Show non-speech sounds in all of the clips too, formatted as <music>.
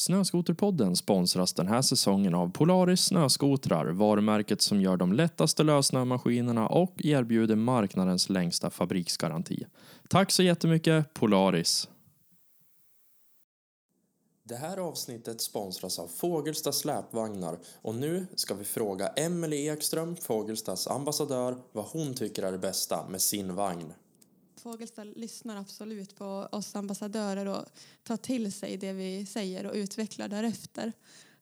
Snöskoterpodden sponsras den här säsongen av Polaris snöskotrar, varumärket som gör de lättaste lössnömaskinerna och erbjuder marknadens längsta fabriksgaranti. Tack så jättemycket Polaris! Det här avsnittet sponsras av Fågelsta släpvagnar och nu ska vi fråga Emelie Ekström, Fågelstas ambassadör, vad hon tycker är det bästa med sin vagn. Fågelsta lyssnar absolut på oss ambassadörer och tar till sig det vi säger och utvecklar därefter.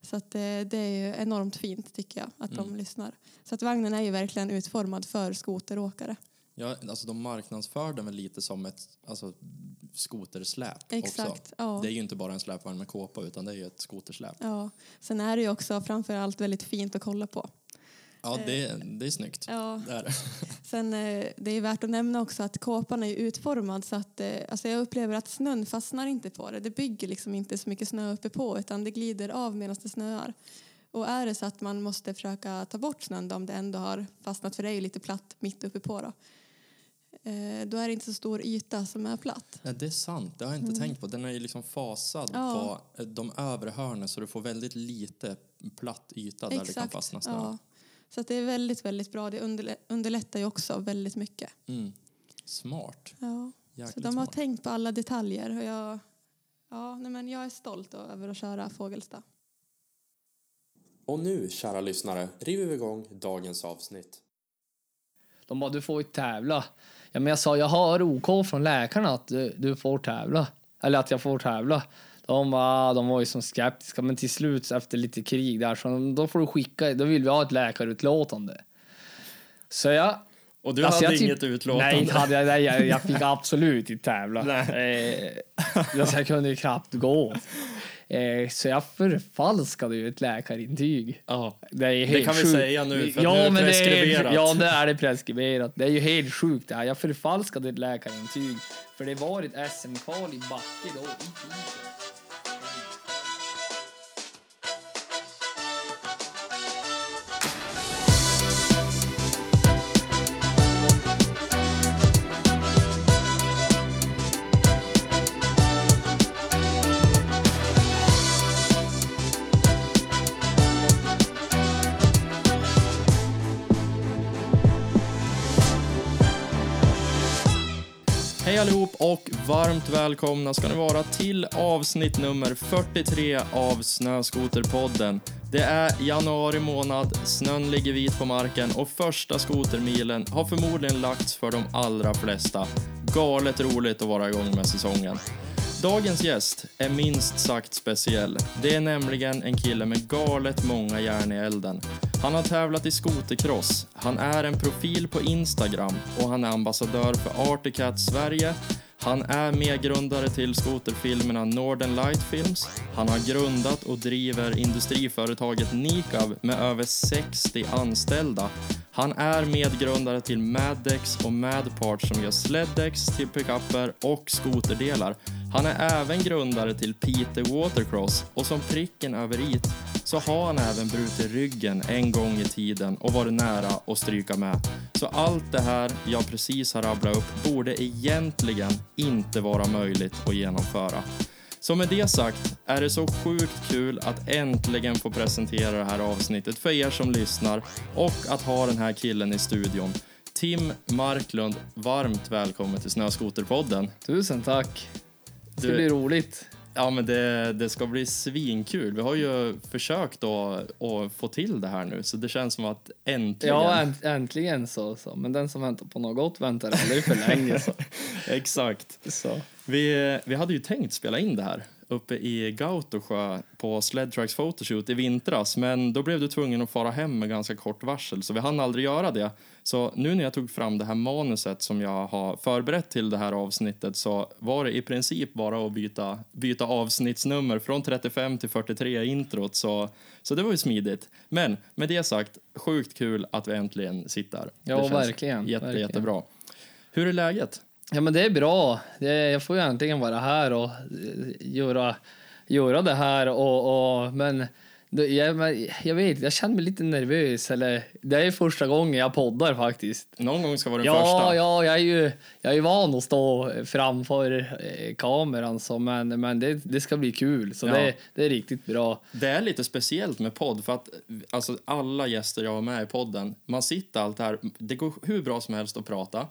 Så att det, det är ju enormt fint tycker jag att de lyssnar. Så att vagnen är ju verkligen utformad för skoteråkare. Ja, alltså de marknadsför den väl lite som ett alltså, skotersläp Exakt, också. ja. Det är ju inte bara en släpvagn med kåpa utan det är ju ett skotersläp. Ja. Sen är det ju också framför allt väldigt fint att kolla på. Ja, det, det är snyggt. Ja. Det är det. <laughs> Sen eh, det är värt att nämna också att kåpan är utformad så att eh, alltså jag upplever att snön fastnar inte på det. Det bygger liksom inte så mycket snö uppe på utan det glider av medan det snöar. Och är det så att man måste försöka ta bort snön då, om det ändå har fastnat för det är ju lite platt mitt uppe på då. Eh, då är det inte så stor yta som är platt. Ja, det är sant, det har jag inte tänkt på. Den är ju liksom fasad Mm. Ja. på eh, de övre hörnen så du får väldigt lite platt yta där det kan fastna snö. ja. Så att det är väldigt, väldigt bra. Det underlä- underlättar ju också väldigt mycket. Mm. Smart. Ja. Jäkligt Så de har smart. tänkt på alla detaljer och jag, ja, nej men jag är stolt över att köra Fågelsta. Och nu, kära lyssnare, river vi igång dagens avsnitt. De bara, du får ju tävla. Ja, men jag sa, jag har OK från läkarna att du, du får tävla. Eller att jag får tävla. De, bara, de var ju som skeptiska, men till slut efter lite krig där, så då får du skicka, då vill vi ha ett läkarutlåtande. Så jag... Och du alltså, hade typ- inget utlåtande? Nej, hade jag, nej, jag, jag fick absolut inte tävla. Nej. Eh, alltså, jag kunde ju knappt gå. Eh, så jag förfalskade ju ett läkarintyg. Ja. Det, är helt kan vi sjukt. säga nu, för ja, nu är det men det är, preskriberat. Ja, det är det preskriberat. Det är ju helt sjukt det här. Jag förfalskade ett läkarintyg. För det var ett SM-kval i Backe då. i Piteå. Hej allihop och varmt välkomna ska ni vara till avsnitt nummer 43 av Snöskoterpodden. Det är januari månad, snön ligger vit på marken och första skotermilen har förmodligen lagts för de allra flesta. Galet roligt att vara igång med säsongen. Dagens gäst är minst sagt speciell. Det är nämligen en kille med galet många järn i elden. Han har tävlat i skotercross, han är en profil på Instagram och han är ambassadör för Articat Sverige. Han är medgrundare till skoterfilmerna Northern Light Films. Han har grundat och driver industriföretaget Nikav med över 60 anställda. Han är medgrundare till Maddex och Madparts som gör sleddex till pickuper och skoterdelar. Han är även grundare till Peter Watercross och som pricken över i så har han även brutit ryggen en gång i tiden och varit nära att stryka med. Så allt det här jag precis har rabblat upp borde egentligen inte vara möjligt att genomföra. Så med det sagt är det så sjukt kul att äntligen få presentera det här avsnittet för er som lyssnar och att ha den här killen i studion. Tim Marklund, varmt välkommen till Snöskoterpodden. Tusen tack. Det ska Du- bli roligt. Ja, men det, det ska bli svinkul. Vi har ju försökt då att få till det här nu, så det känns som att äntligen. Ja, änt- äntligen så, så. Men den som väntar på något gott väntar aldrig för länge. Så. <laughs> Exakt. Så. Vi, vi hade ju tänkt spela in det här uppe i Gautosjö på Sledtracks photoshoot i vintras, men då blev du tvungen att fara hem med ganska kort varsel, så vi hann aldrig göra det. Så nu när jag tog fram det här manuset som jag har förberett till det här avsnittet så var det i princip bara att byta, byta avsnittsnummer från 35 till 43 i introt, så, så det var ju smidigt. Men med det sagt, sjukt kul att vi äntligen sitter. Ja, verkligen, Jätte, verkligen. jättebra. Hur är läget? Ja, men det är bra. Det, jag får ju äntligen vara här och eh, göra, göra det här. Och, och, men Det- jag, jag vet jag känner mig lite nervös. Eller, det är första gången jag poddar faktiskt. Någon gång ska vara den Ja, första. ja jag, är ju, jag är van att stå framför eh, kameran, så, men, men det, det ska bli kul. Så Ja. det, det är riktigt bra. Det är lite speciellt med podd för att alltså, alla gäster jag har med i podden, man sitter allt här, det går hur bra som helst att prata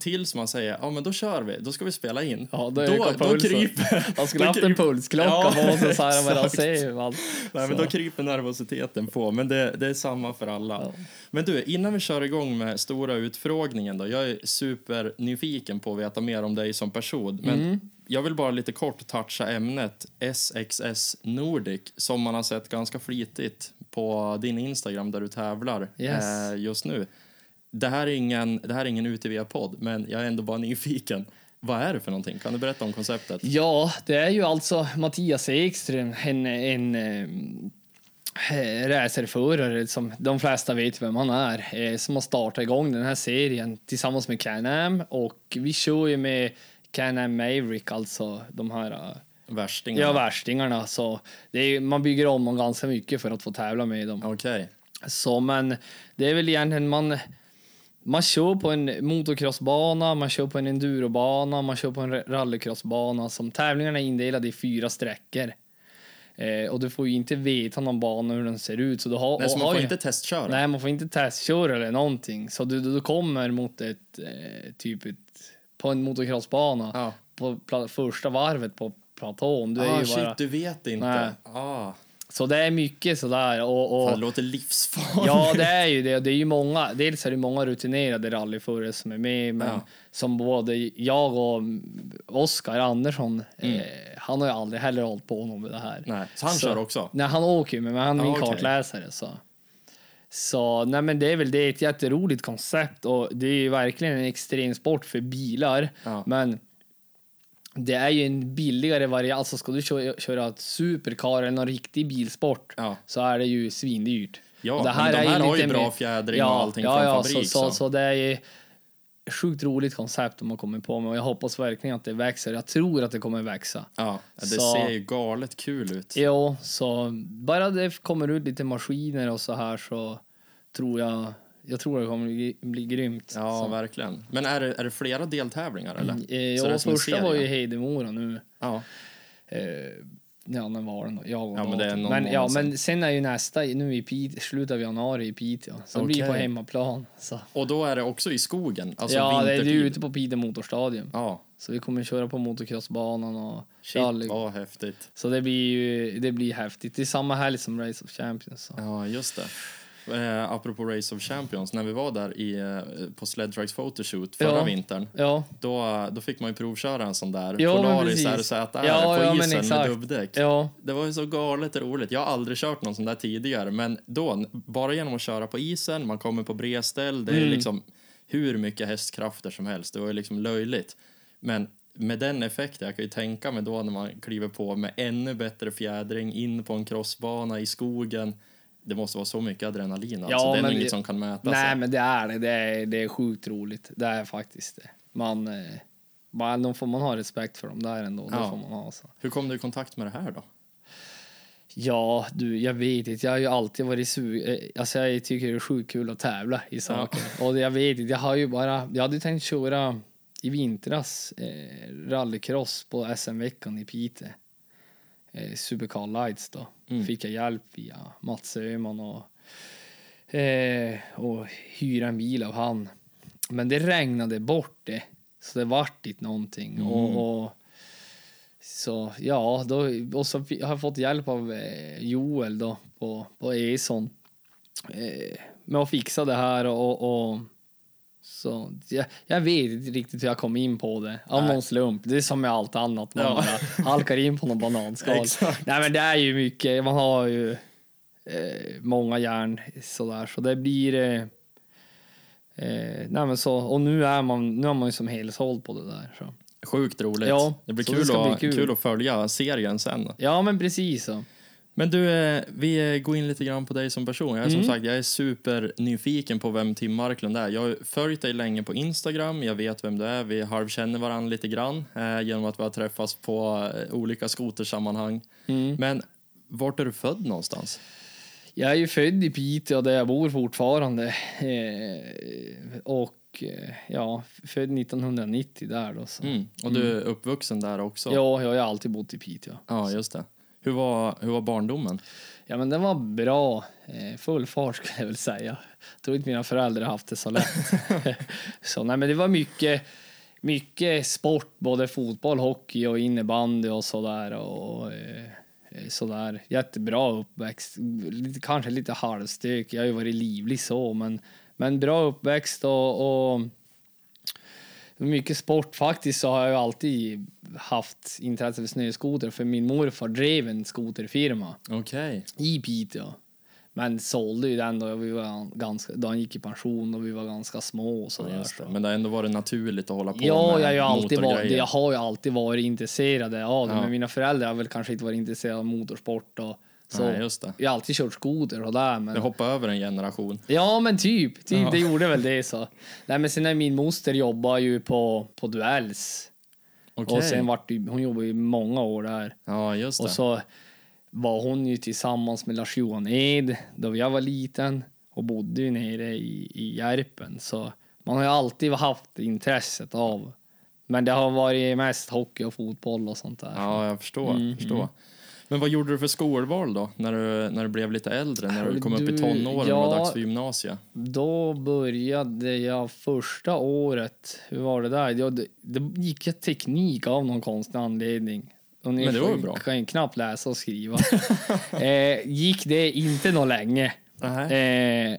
tills man säger ja men då kör vi, då ska vi spela in. Mm. Ja, då då, då kryper... Jag skulle haft en pulsklocka Ja, på sig så här, <laughs> exakt. ser allt. Nej, men Så. då kryper nervositeten på, men det, det är samma för alla. Ja. Men du, innan vi kör igång med stora utfrågningen då, jag är supernyfiken på att veta mer om dig som person, men Mm. jag vill bara lite kort toucha ämnet SXS Nordic som man har sett ganska flitigt på din Instagram där du tävlar Yes. eh, just nu. Det här är ingen, det här är ingen UTV-podd, men jag är ändå bara nyfiken. Vad är det för någonting? Kan du berätta om konceptet? Ja, det är ju alltså Mattias Ekström, en, en eh, racerförare som de flesta vet vem han är, eh, som har startat igång den här serien tillsammans med Can-Am och vi kör ju med Can-Am Maverick, alltså de här eh, Värstingar? ja, värstingarna. Så är, man bygger om dem ganska mycket för att få tävla med dem. Okej. Så, men det är väl egentligen man, man kör på en motocrossbana, man kör på en endurobana, man kör på en rallycrossbana. Som tävlingarna är indelade i fyra sträckor. Eh, och du får ju inte veta någon bana hur den ser ut. Så du har, Nej, så man får ju- inte testköra? Nej, man får inte testköra eller någonting. Så du, du, kommer mot ett, eh, typ ett, på en motocrossbana Ja. på första varvet på platån. Du är ah, ju shit, bara, du vet inte. Nej. Ah, så det är mycket sådär. Och, och, fan, det låter livsfarligt. Ja, det är ju det. Det är ju många, dels är det många rutinerade rallyförare som är med, men Ja. som både jag och Oskar Andersson, eh, han har ju aldrig heller hållit på med det här. Nej, så han Så- kör också? Nej, han åker ju, men han är Ja, en okej. kartläsare. Så. Så nej, men det är väl det är ett jätteroligt koncept och det är ju verkligen en extremsport för bilar. Ja. Men det är ju en billigare variant. Alltså ska du köra, köra ett supercar eller någon riktig bilsport Ja. så är det ju svindyrt. Ja, Och men de här är har ju bra fjädring ja, och allting ja, från ja, fabrik. Så, så, så. så det är ju sjukt roligt koncept de har kommit på med och jag hoppas verkligen att det växer. Jag tror att det kommer växa. Ja, det Så- ser ju galet kul ut. Jo, så bara det kommer ut lite maskiner och så här så tror jag, jag tror det kommer bli, grymt. Ja, så. verkligen. Men är det, är det flera deltävlingar eller? Eh, Så det är ja, första var ju Hedemora nu. Ja, Eh, ja, när var den då? Och Ja, men det är någon men, ja, sedan. men sen är ju nästa nu i Piteå, slutet av januari i Piteå. Så det blir på hemmaplan. Så. och då är det också i skogen? Alltså ja, det är vintertid? ju ute på Piteå motorstadion. Ja, Så vi kommer köra på motocrossbanan och shit rally. vad häftigt. Så det blir ju det blir häftigt. Det är samma helg som Race of Champions. Så. Ja, just det. Eh, apropå Race of Champions, när vi var där i, eh, på Sled Tracks Photoshoot förra Ja. vintern, Ja, då, då fick man ju provköra en sån där Ja, Polaris. RZR Ja, på ja, isen med dubbdäck. ja, Det var ju så galet roligt. Jag har aldrig kört någon sån där tidigare, men då, bara genom att köra på isen, man kommer på bredställ, det är Mm. liksom hur mycket hästkrafter som helst. Det var ju liksom löjligt. Men med den effekten, jag kan ju tänka mig då när man kliver på med ännu bättre fjädring in på en crossbana i skogen. Det måste vara så mycket adrenalin alltså. Ja, det är nog inget som kan mäta Nej, men det är det. Det är, det är sjukt roligt. Det är faktiskt det. Man, eh, man, de får man ha respekt för dem där ändå. Ja. Det får man ha. Så. Hur kom du i kontakt med det här då? Ja, du, jag vet inte. Jag har ju alltid varit sugen. Alltså, jag tycker det är sjukt kul att tävla i saker. Och det, jag vet inte, jag har ju bara... Jag hade tänkt köra i vintras eh, rallycross på SM-veckan i Piteå. Eh, Supercar Lights då. Mm. Fick jag hjälp via Mats Öhman och, eh, och hyra en bil av han. Men det regnade bort det. Så det vart inte någonting. Mm. Och, och, så ja, då, och så har jag fått hjälp av eh, Joel då på, på Eson eh, med att fixa det här och, och så jag, jag vet inte riktigt hur jag kom in på det. Av Nej. någon slump. Det är som med allt annat. Man Ja. halkar in på någon bananskal. <laughs> Nej men det är ju mycket. Man har ju eh, många järn sådär. Så det blir... Eh, eh, nej men så, och nu är man, nu är man ju som helsåld på det där. Så. Sjukt roligt. Ja, det blir kul, det att, bli kul. kul. att följa serien sen. Ja men precis så. Men du, eh, vi går in lite grann på dig som person. Jag är som Mm. sagt, jag är super nyfiken på vem Tim Marklund är. Jag har följt dig länge på Instagram, jag vet vem du är, vi halvkänner varandra lite grann eh, genom att vi har träffats på eh, olika skotersammanhang. Mm. Men vart är du född någonstans? Jag är ju född i Piteå där jag bor fortfarande. Eh, och eh, ja, född 1990 där då. Så. Mm. Och du är uppvuxen där också? Ja, jag har alltid bott i Piteå. Ja, just det. Hur var, hur var barndomen? Ja, men den var bra. Eh, full fart skulle jag väl säga. Jag tror inte mina föräldrar haft det så lätt. <laughs> så nej, men det var mycket, mycket sport, både fotboll, hockey och innebandy och sådär. Och, eh, sådär. Jättebra uppväxt. Lite, kanske lite halvstök. Jag har ju varit livlig så, men, men bra uppväxt och, och mycket sport. Faktiskt så har jag ju alltid haft intresse för snöskoter för min morfar drev en skoterfirma Okej. i Piteå. Men sålde ju den då, vi var ganska, då han gick i pension och vi var ganska små och så Ja, det. Men det har ändå varit naturligt att hålla på Ja, med jag har, ju alltid varit, motorgrejer. jag har ju alltid varit intresserad av det, Ja. men mina föräldrar har väl kanske inte varit intresserade av motorsport och så. Nej, just det. Jag har alltid kört skoter och där, men Det hoppar över en generation. Ja, men typ. typ Ja. Det gjorde väl det. så. Nej, men sen är min moster jobbar ju på, på Duells. Okej. Och sen vart det, hon jobbade ju många år där. Ja, just det. Och så var hon ju tillsammans med Lars-Johan Ed då jag var liten och bodde ju nere i, i Järpen. Så man har ju alltid haft intresset av. Men det har varit mest hockey och fotboll och sånt där. Ja, jag förstår. Mm, förstår. Men vad gjorde du för skolval då, när du, när du blev lite äldre? När du kom upp i Du, tonåren och ja. var dags för gymnasiet? Då började jag första året, hur var det där? Det gick jag teknik av någon konstig anledning. Och ni Men det var ju bra. kan knappt läsa och skriva. <laughs> eh, gick det inte något länge. Nej. Eh,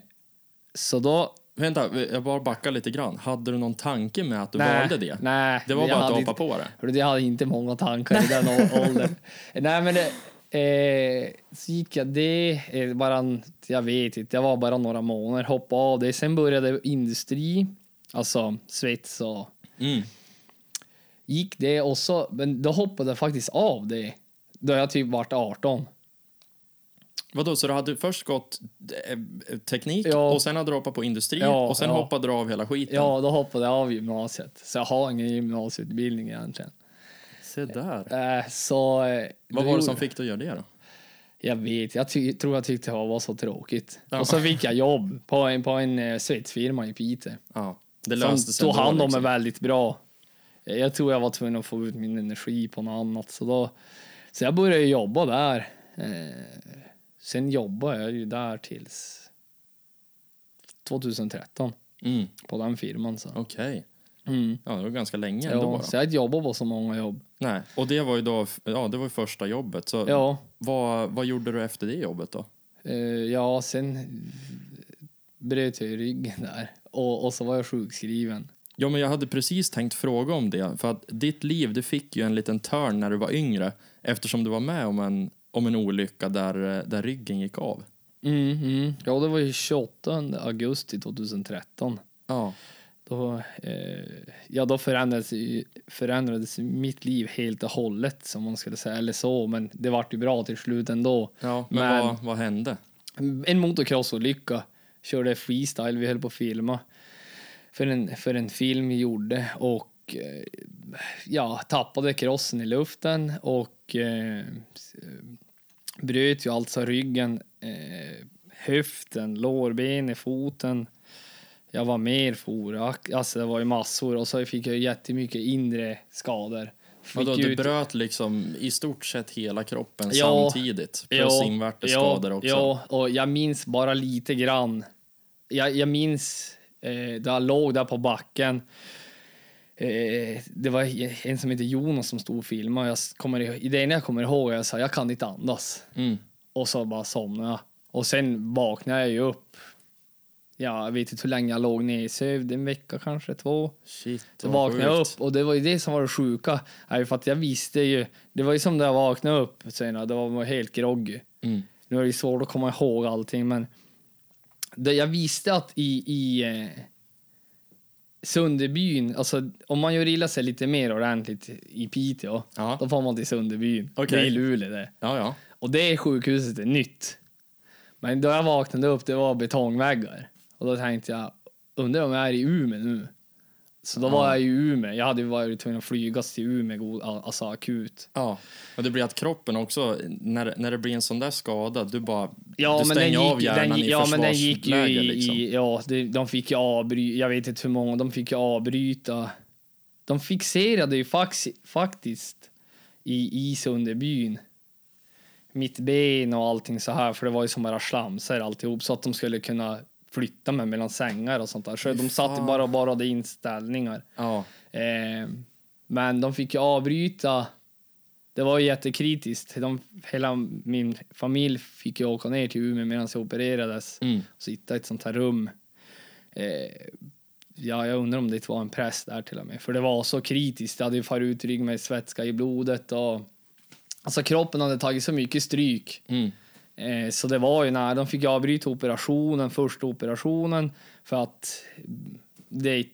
så då... Vänta, jag bara backar lite grann. Hade du någon tanke med att du nej, valde det? Nej, Det var jag bara att hoppade på det? Jag hade inte många tankar i den <laughs> åldern. Nej, men det, eh, så gick jag det, eh, bara, jag vet inte, det var bara några månader, hoppade av det. Sen började industri, alltså svets och Mm. gick det och så, men då hoppade jag faktiskt av det. Då jag typ vart 18. Vadå, så du hade först gått eh, teknik Ja. och sen hade du hoppat på industri Ja, och sen ja. hoppade du av hela skiten? Ja, då hoppade jag av gymnasiet. Så jag har ingen gymnasieutbildning egentligen. Se där. Eh, så... eh, Vad var det som fick dig att göra det då? Jag vet, jag tror jag tyckte det var så tråkigt. Ja. Och så fick jag jobb på en, på en eh, svetsfirma i Piteå. Ja, det löste sig tog hand om mig liksom. väldigt bra. Jag tror jag var tvungen att få ut min energi på något annat. Så, då, så jag började jobba där. Eh, sen jobbade jag ju där tills 2013 Mm, på den firman. Så. Okej. Mm. Ja, det var ganska länge ändå. Ja, då. så jag jobbade på så många jobb. Nej, och det var ju då, ja, det var ju första jobbet. Så Ja, vad, vad gjorde du efter det jobbet då? eh, ja sen bröt jag ryggen där. Och, och så var jag sjukskriven. Ja, men jag hade precis tänkt fråga om det. För att ditt liv, det fick ju en liten törn när du var yngre. Eftersom du var med om en, om en olycka där, eh, där ryggen gick av. Mm, mm. Ja, det var ju 28 augusti 2013. Ja. Då, eh, ja, då förändrades, förändrades mitt liv helt och hållet, som man skulle säga. Eller så, men det vart ju bra till slut ändå. ja men, Men- Vad, vad hände? En motocrossolycka. Körde freestyle, vi höll på att filma. För en, för en film vi gjorde och eh, ja, tappade crossen i luften och eh, s- eh, bröt ju alltså ryggen, eh, höften, lårbenet, foten. Jag var mer forak, alltså det var ju massor och så fick jag jättemycket inre skador. Vadå, du ut- bröt liksom i stort sett hela kroppen Ja. samtidigt? Plus invärtes skador också? Ja, och jag minns bara lite grann. Jag, jag minns eh, jag låg där på backen. Eh, det var en som heter Jonas som stod och filmade. Jag kommer, det enda jag kommer ihåg är att jag sa jag kan inte andas. Mm. Och så bara somnade jag. Och sen vaknade jag ju upp. Ja, jag vet inte hur länge jag låg nedsövd, en vecka kanske, två. Shit, Så vaknade jag upp och det var ju det som var det sjuka. För att jag visste ju, det var ju som när jag vaknade upp senare, det var helt groggy. Mm. Nu är det svårt att komma ihåg allting, men det, jag visste att i, i eh, Sunderbyn, alltså om man gör illa sig lite mer ordentligt i Piteå, Ja. då får man till Sunderbyn. Okej. Det är i Luleå det. Ja, ja. Och det sjukhuset är nytt. Men då jag vaknade upp, det var betongväggar. Och då tänkte jag, undrar om jag är i Umeå nu? Så då var jag i Umeå. Jag hade varit tvungen att flygas till Umeå, alltså akut. Ja, och det blir att kroppen också, när, när det blir en sån där skada, du bara Ja, du men den stänger gick, av hjärnan den, i ja, men den gick ju i, liksom. i ja, det, de fick ju avbryta, jag vet inte hur många, de fick ju avbryta. De fixerade ju fax, faktiskt i, i Sunderbyn mitt ben och allting så här, för det var ju som bara slamsor alltihop, så att de skulle kunna flytta mig mellan sängar och sånt där. Så de satt ju bara och borrade in ställningar. Ja, Eh, men de fick ju avbryta. Det var ju jättekritiskt. De, hela min familj fick ju åka ner till Umeå medan jag opererades mm. och sitta i ett sånt här rum. Eh, ja, jag undrar om det var en präst där till och med, för det var så kritiskt. Det hade ju farit ut ryggmärgsvätska i blodet och alltså kroppen hade tagit så mycket stryk. Mm. Eh, så det var ju när de fick avbryta operationen, första operationen, för att det,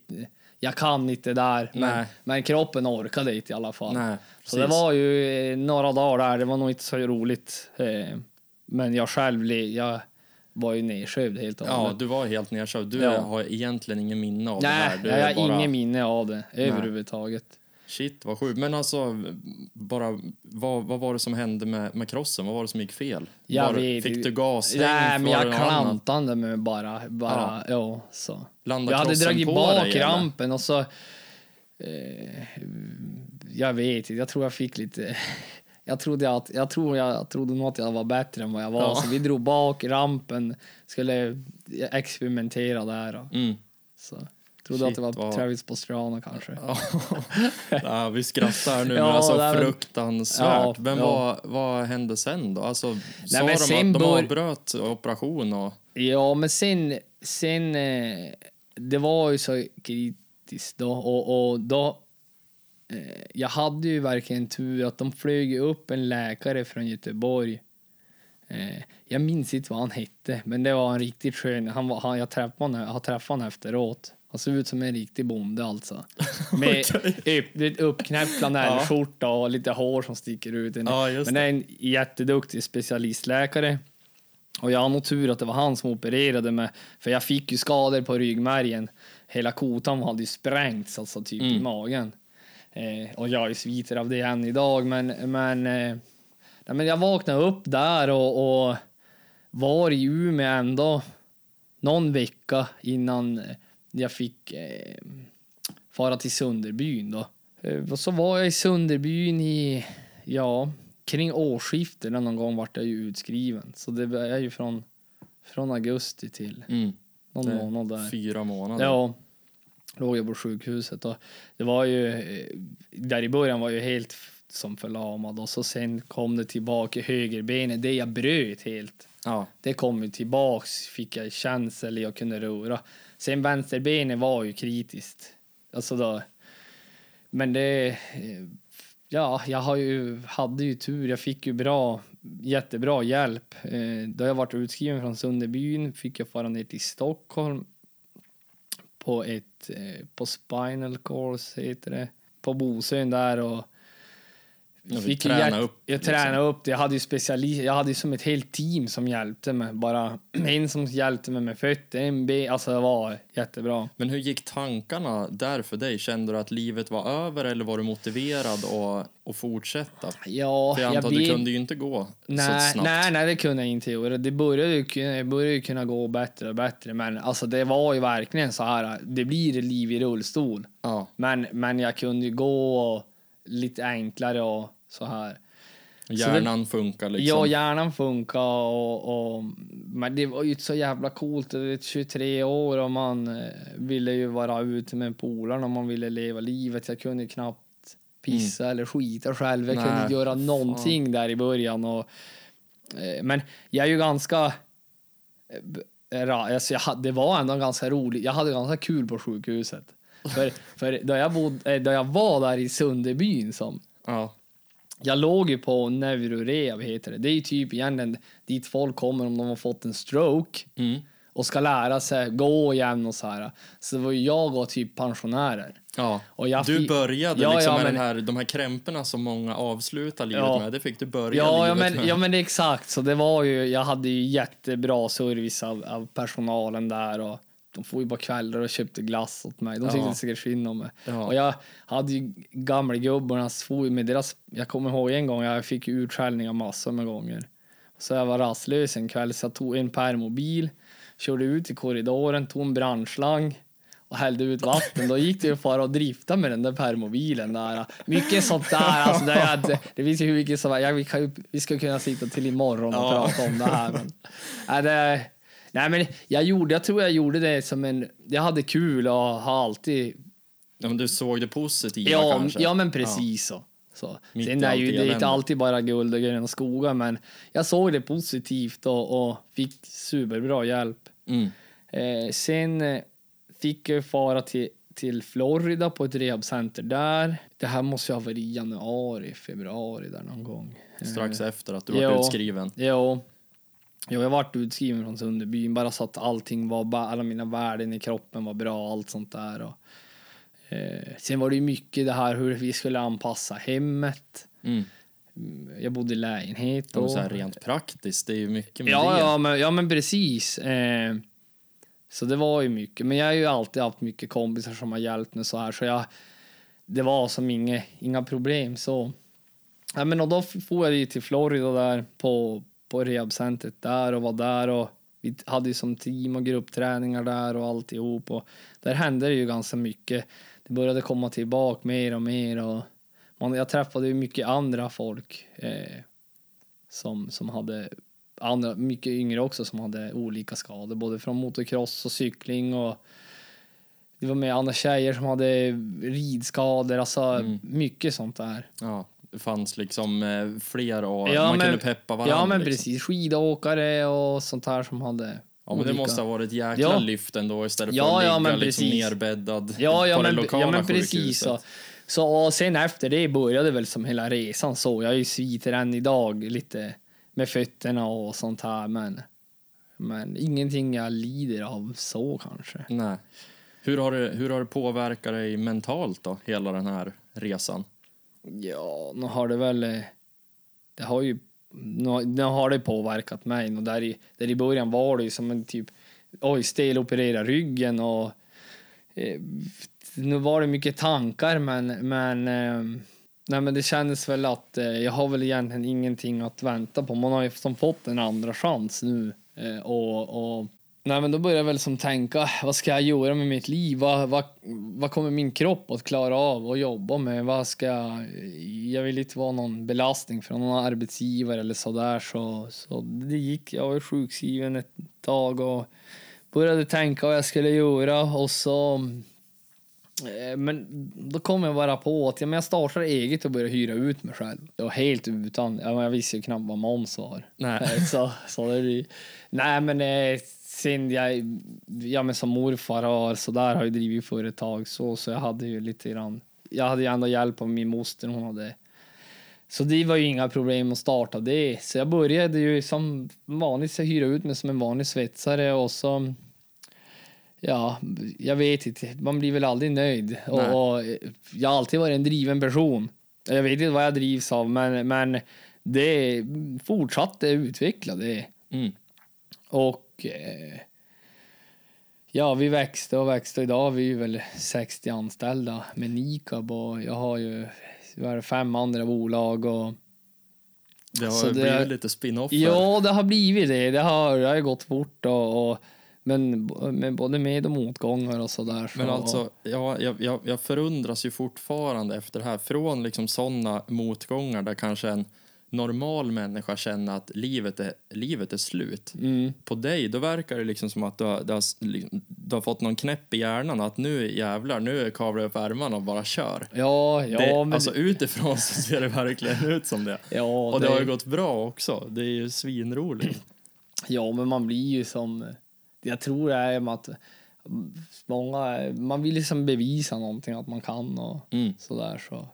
jag kan inte där, men, men kroppen orkade inte i alla fall. Nej, så det var ju eh, några dagar där, det var nog inte så roligt. Eh, men jag själv, jag var ju nedsövd helt och Ja, du var helt nedsövd. Du Ja. har egentligen ingen minne av det Nej, här. Du jag har bara, ingen minne av det överhuvudtaget. Shit, vad sjukt. Men alltså, bara, vad, vad var det som hände med, med krossen? Vad var det som gick fel? Jag var, vet Fick du gashäng? Nej, men jag klantade mig bara. bara ja. så. Landade Jag hade dragit bak dig, eller? rampen och så... Eh, jag vet inte, jag tror jag fick lite... <laughs> Jag trodde, att, jag, tror jag trodde nog att jag var bättre än vad jag var, Ja. så vi drog bak rampen, skulle experimentera där. Och, Mm. så. Trodde Shit, att det var vad- Travis Pastrana kanske. Ja. <laughs> ja, vi skrattar nu, <laughs> Ja, men alltså det är väl- fruktansvärt. Ja, men ja. Vad, vad hände sen då? Alltså, sa men de att de bör- avbröt operation och... Ja, men sen, sen eh, det var ju så kritiskt då och, och då eh, jag hade ju verkligen tur att de flög upp en läkare från Göteborg. Eh, jag minns inte vad han hette, men det var en riktigt skön. Han var, han, jag träffade honom, jag har träffat honom efteråt. Han såg ut som en riktig bonde alltså. <laughs> Med upp, uppknäppt flanellskjorta och lite hår som sticker ut. Ja, men det är en jätteduktig specialistläkare. Och jag har nog tur att det var han som opererade mig, för jag fick ju skador på ryggmärgen. Hela kotan hade ju sprängts alltså typ i magen. Eh, och jag är sviter av det än idag, men, men, eh, nej, men jag vaknade upp där och, och var i Umeå ändå någon vecka innan eh, jag fick eh, fara till Sunderbyn då. Eh, och så var jag i Sunderbyn i, ja, kring årsskiftet någon gång vart jag ju utskriven. Så det är ju från, från augusti till Mm. någon månad där. Fyra månader. Ja, låg jag på sjukhuset och det var ju, eh, där i början var jag helt som förlamad och så sen kom det tillbaka högerbenet, det jag bröt helt. Ja. Det kom ju tillbaks, fick jag känsel, jag kunde röra. Sen vänsterbenet var ju kritiskt. Alltså då, men det, eh, ja, jag har ju, hade ju tur, jag fick ju bra, jättebra hjälp. Eh, då jag varit utskriven från Sunderbyn fick jag fara ner till Stockholm på ett, eh, på Spinal Course heter det, på Bosön där och Ja, vi hjärt- upp, Jag liksom. tränade upp det. Jag hade ju specialist, jag hade ju som ett helt team som hjälpte mig. Bara <clears throat> en som hjälpte mig med fötter, en ben. Alltså det var jättebra. Men hur gick tankarna där för dig? Kände du att livet var över eller var du motiverad att, att fortsätta? Ja, För jag antar du vet- kunde ju inte gå så Nej, snabbt. nej, nej, det kunde jag inte göra. Det började ju började ju kunna gå bättre och bättre. Men alltså det var ju verkligen så här, det blir liv i rullstol. Ja. Men, men jag kunde ju gå och lite enklare och så här. Hjärnan funkar liksom. Ja, hjärnan funkar och, och men det var ju så jävla coolt. Du vet, 23 år och man eh, ville ju vara ute med polarna, man ville leva livet. Jag kunde knappt pissa eller skita själv. Jag Nej, kunde göra fan. någonting där i början. Och, eh, men jag är ju ganska... eh, Alltså jag hade, det var ändå ganska roligt. Jag hade ganska kul på sjukhuset. För, <laughs> för då, jag eh, då jag var där i Sunderbyn som Ja. Jag låg ju på Neurorev heter det. Det är ju typ egentligen dit folk kommer om de har fått en stroke Mm. och ska lära sig gå igen och så här. Så det var ju jag och typ pensionärer. Ja. Och jag du började Ja, liksom ja, med men- den här, de här krämporna som många avslutar livet Ja. med. Det fick du börja Ja, ja, men, med. ja men det är exakt. Så det var ju, jag hade ju jättebra service av, av personalen där och de får ju bara kvällar och köpte glass åt mig. De tyckte Ja. säkert synd om mig. Ja. Och jag hade ju gamla gubbarna med deras, jag kommer ihåg en gång, jag fick utskällningar massor med gånger. Så jag var rastlös en kväll så jag tog en permobil, körde ut i korridoren, tog en brandslang och hällde ut vatten. Då gick det ju bara att drifta med den där permobilen där. Mycket sånt där. Alltså, det, är, det finns ju hur mycket som, ja, vi, kan, vi ska kunna sitta till imorgon och Ja. prata om det här. Men, nej, det, nej, men jag, gjorde, jag tror jag gjorde det som en... Jag hade kul och har alltid... Ja, men du såg det positiva Ja, kanske? ja men precis så. så. Mitt Sen är ju det inte alltid bara guld och gröna skogar, men jag såg det positivt och, och fick superbra hjälp. Mm. Eh, sen eh, fick jag fara till, till Florida på ett rehabcenter där. Det här måste ju ha varit i januari, februari där någon gång. Strax Eh, efter att du var ja. utskriven. Jo. Jag vart utskriven från Sunderbyn bara så att allting var, ba- alla mina värden i kroppen var bra, allt sånt där. Och, eh, sen var det ju mycket det här hur vi skulle anpassa hemmet. Mm. Jag bodde i lägenhet Och så här rent praktiskt, det är ju mycket med Ja, det. ja, men, ja, men precis. Eh, så det var ju mycket. Men jag har ju alltid haft mycket kompisar som har hjälpt mig så här. Så jag, det var som inga, inga problem. Så. Ja, men och då får jag ju till Florida där på, på rehabcentret där och var där. Och vi hade ju som team och gruppträningar där och alltihop. Och där hände det ju ganska mycket. Det började komma tillbaka mer och mer. Och man, jag träffade ju mycket andra folk. Eh, som, som hade andra, mycket yngre också som hade olika skador, både från motocross och cykling och det var med andra tjejer som hade ridskador, alltså Mm. mycket sånt där. Ja, fanns liksom eh, fler och Ja, man men- kunde peppa varandra. ja men liksom. precis, skidåkare och sånt här som hade Ja, men det olika- måste ha varit ett jäkla Ja. lyft ändå istället för Ja, att ja, ligga liksom precis. nerbäddad Ja, ja, på det men, lokala ja, men precis. Så, så, och sen efter det började väl som hela resan så. Jag är ju sviter än idag lite med fötterna och sånt här, men, men ingenting jag lider av så kanske. Nej. Hur har, det, hur har det påverkat dig mentalt då, hela den här resan? Ja, nu har det väl... Eh, det har ju... Nu, nu har det påverkat mig. Och där, i, där i början var det ju som en typ... Oj, steloperera ryggen och... Eh, nu var det mycket tankar, men... men eh, nej, men det kändes väl att eh, jag har väl egentligen ingenting att vänta på. Man har ju som fått en andra chans nu. Eh, och, och Nej, men då började jag väl som tänka, vad ska jag göra med mitt liv? Vad, vad, vad kommer min kropp att klara av att jobba med? Vad ska jag, jag vill inte vara någon belastning för någon arbetsgivare eller sådär. Så, så det gick, jag var sjukskriven ett tag och började tänka vad jag skulle göra och så eh, men då kom jag bara på att ja, men jag startade eget och började hyra ut mig själv. Var helt utan, ja, jag visste ju knappt vad moms var. Nej. <laughs> Så, så det blir, nej men eh, sen jag, ja men som morfar har så där har jag drivit företag så, så jag hade ju lite grann, jag hade ju ändå hjälp av min moster, hon hade så det var ju inga problem att starta det. Så jag började ju som vanligt så hyra ut mig som en vanlig svetsare och så Ja, jag vet inte. Man blir väl aldrig nöjd. Och, och jag har alltid varit en driven person. Jag vet inte vad jag drivs av, men, men det fortsatte utveckla det. Mm. Och eh, ja, vi växte och växte. Idag har vi väl 60 anställda med Nikab och jag har ju har fem andra bolag och Det har Så det- blivit lite spin-off. ja, det har blivit det. Det har, det har gått fort och, och men med både med och motgångar och sådär. Så, Men alltså, ja, jag, jag, jag förundras ju fortfarande efter det här. Från liksom sådana motgångar där kanske en normal människa känner att livet är, livet är slut. mm, På dig, då verkar det liksom som att du har, du har, liksom- du har fått någon knäpp i hjärnan att nu jävlar, nu kavlar jag upp ärmarna och bara kör. ja, ja, det, men, Alltså utifrån så ser det verkligen ut som det. ja, Och det har ju gått bra också. Det är ju svinroligt. <clears throat> Ja, men man blir ju som... Jag tror det är med att många... Man vill liksom bevisa någonting, att man kan och Mm. sådär. Så.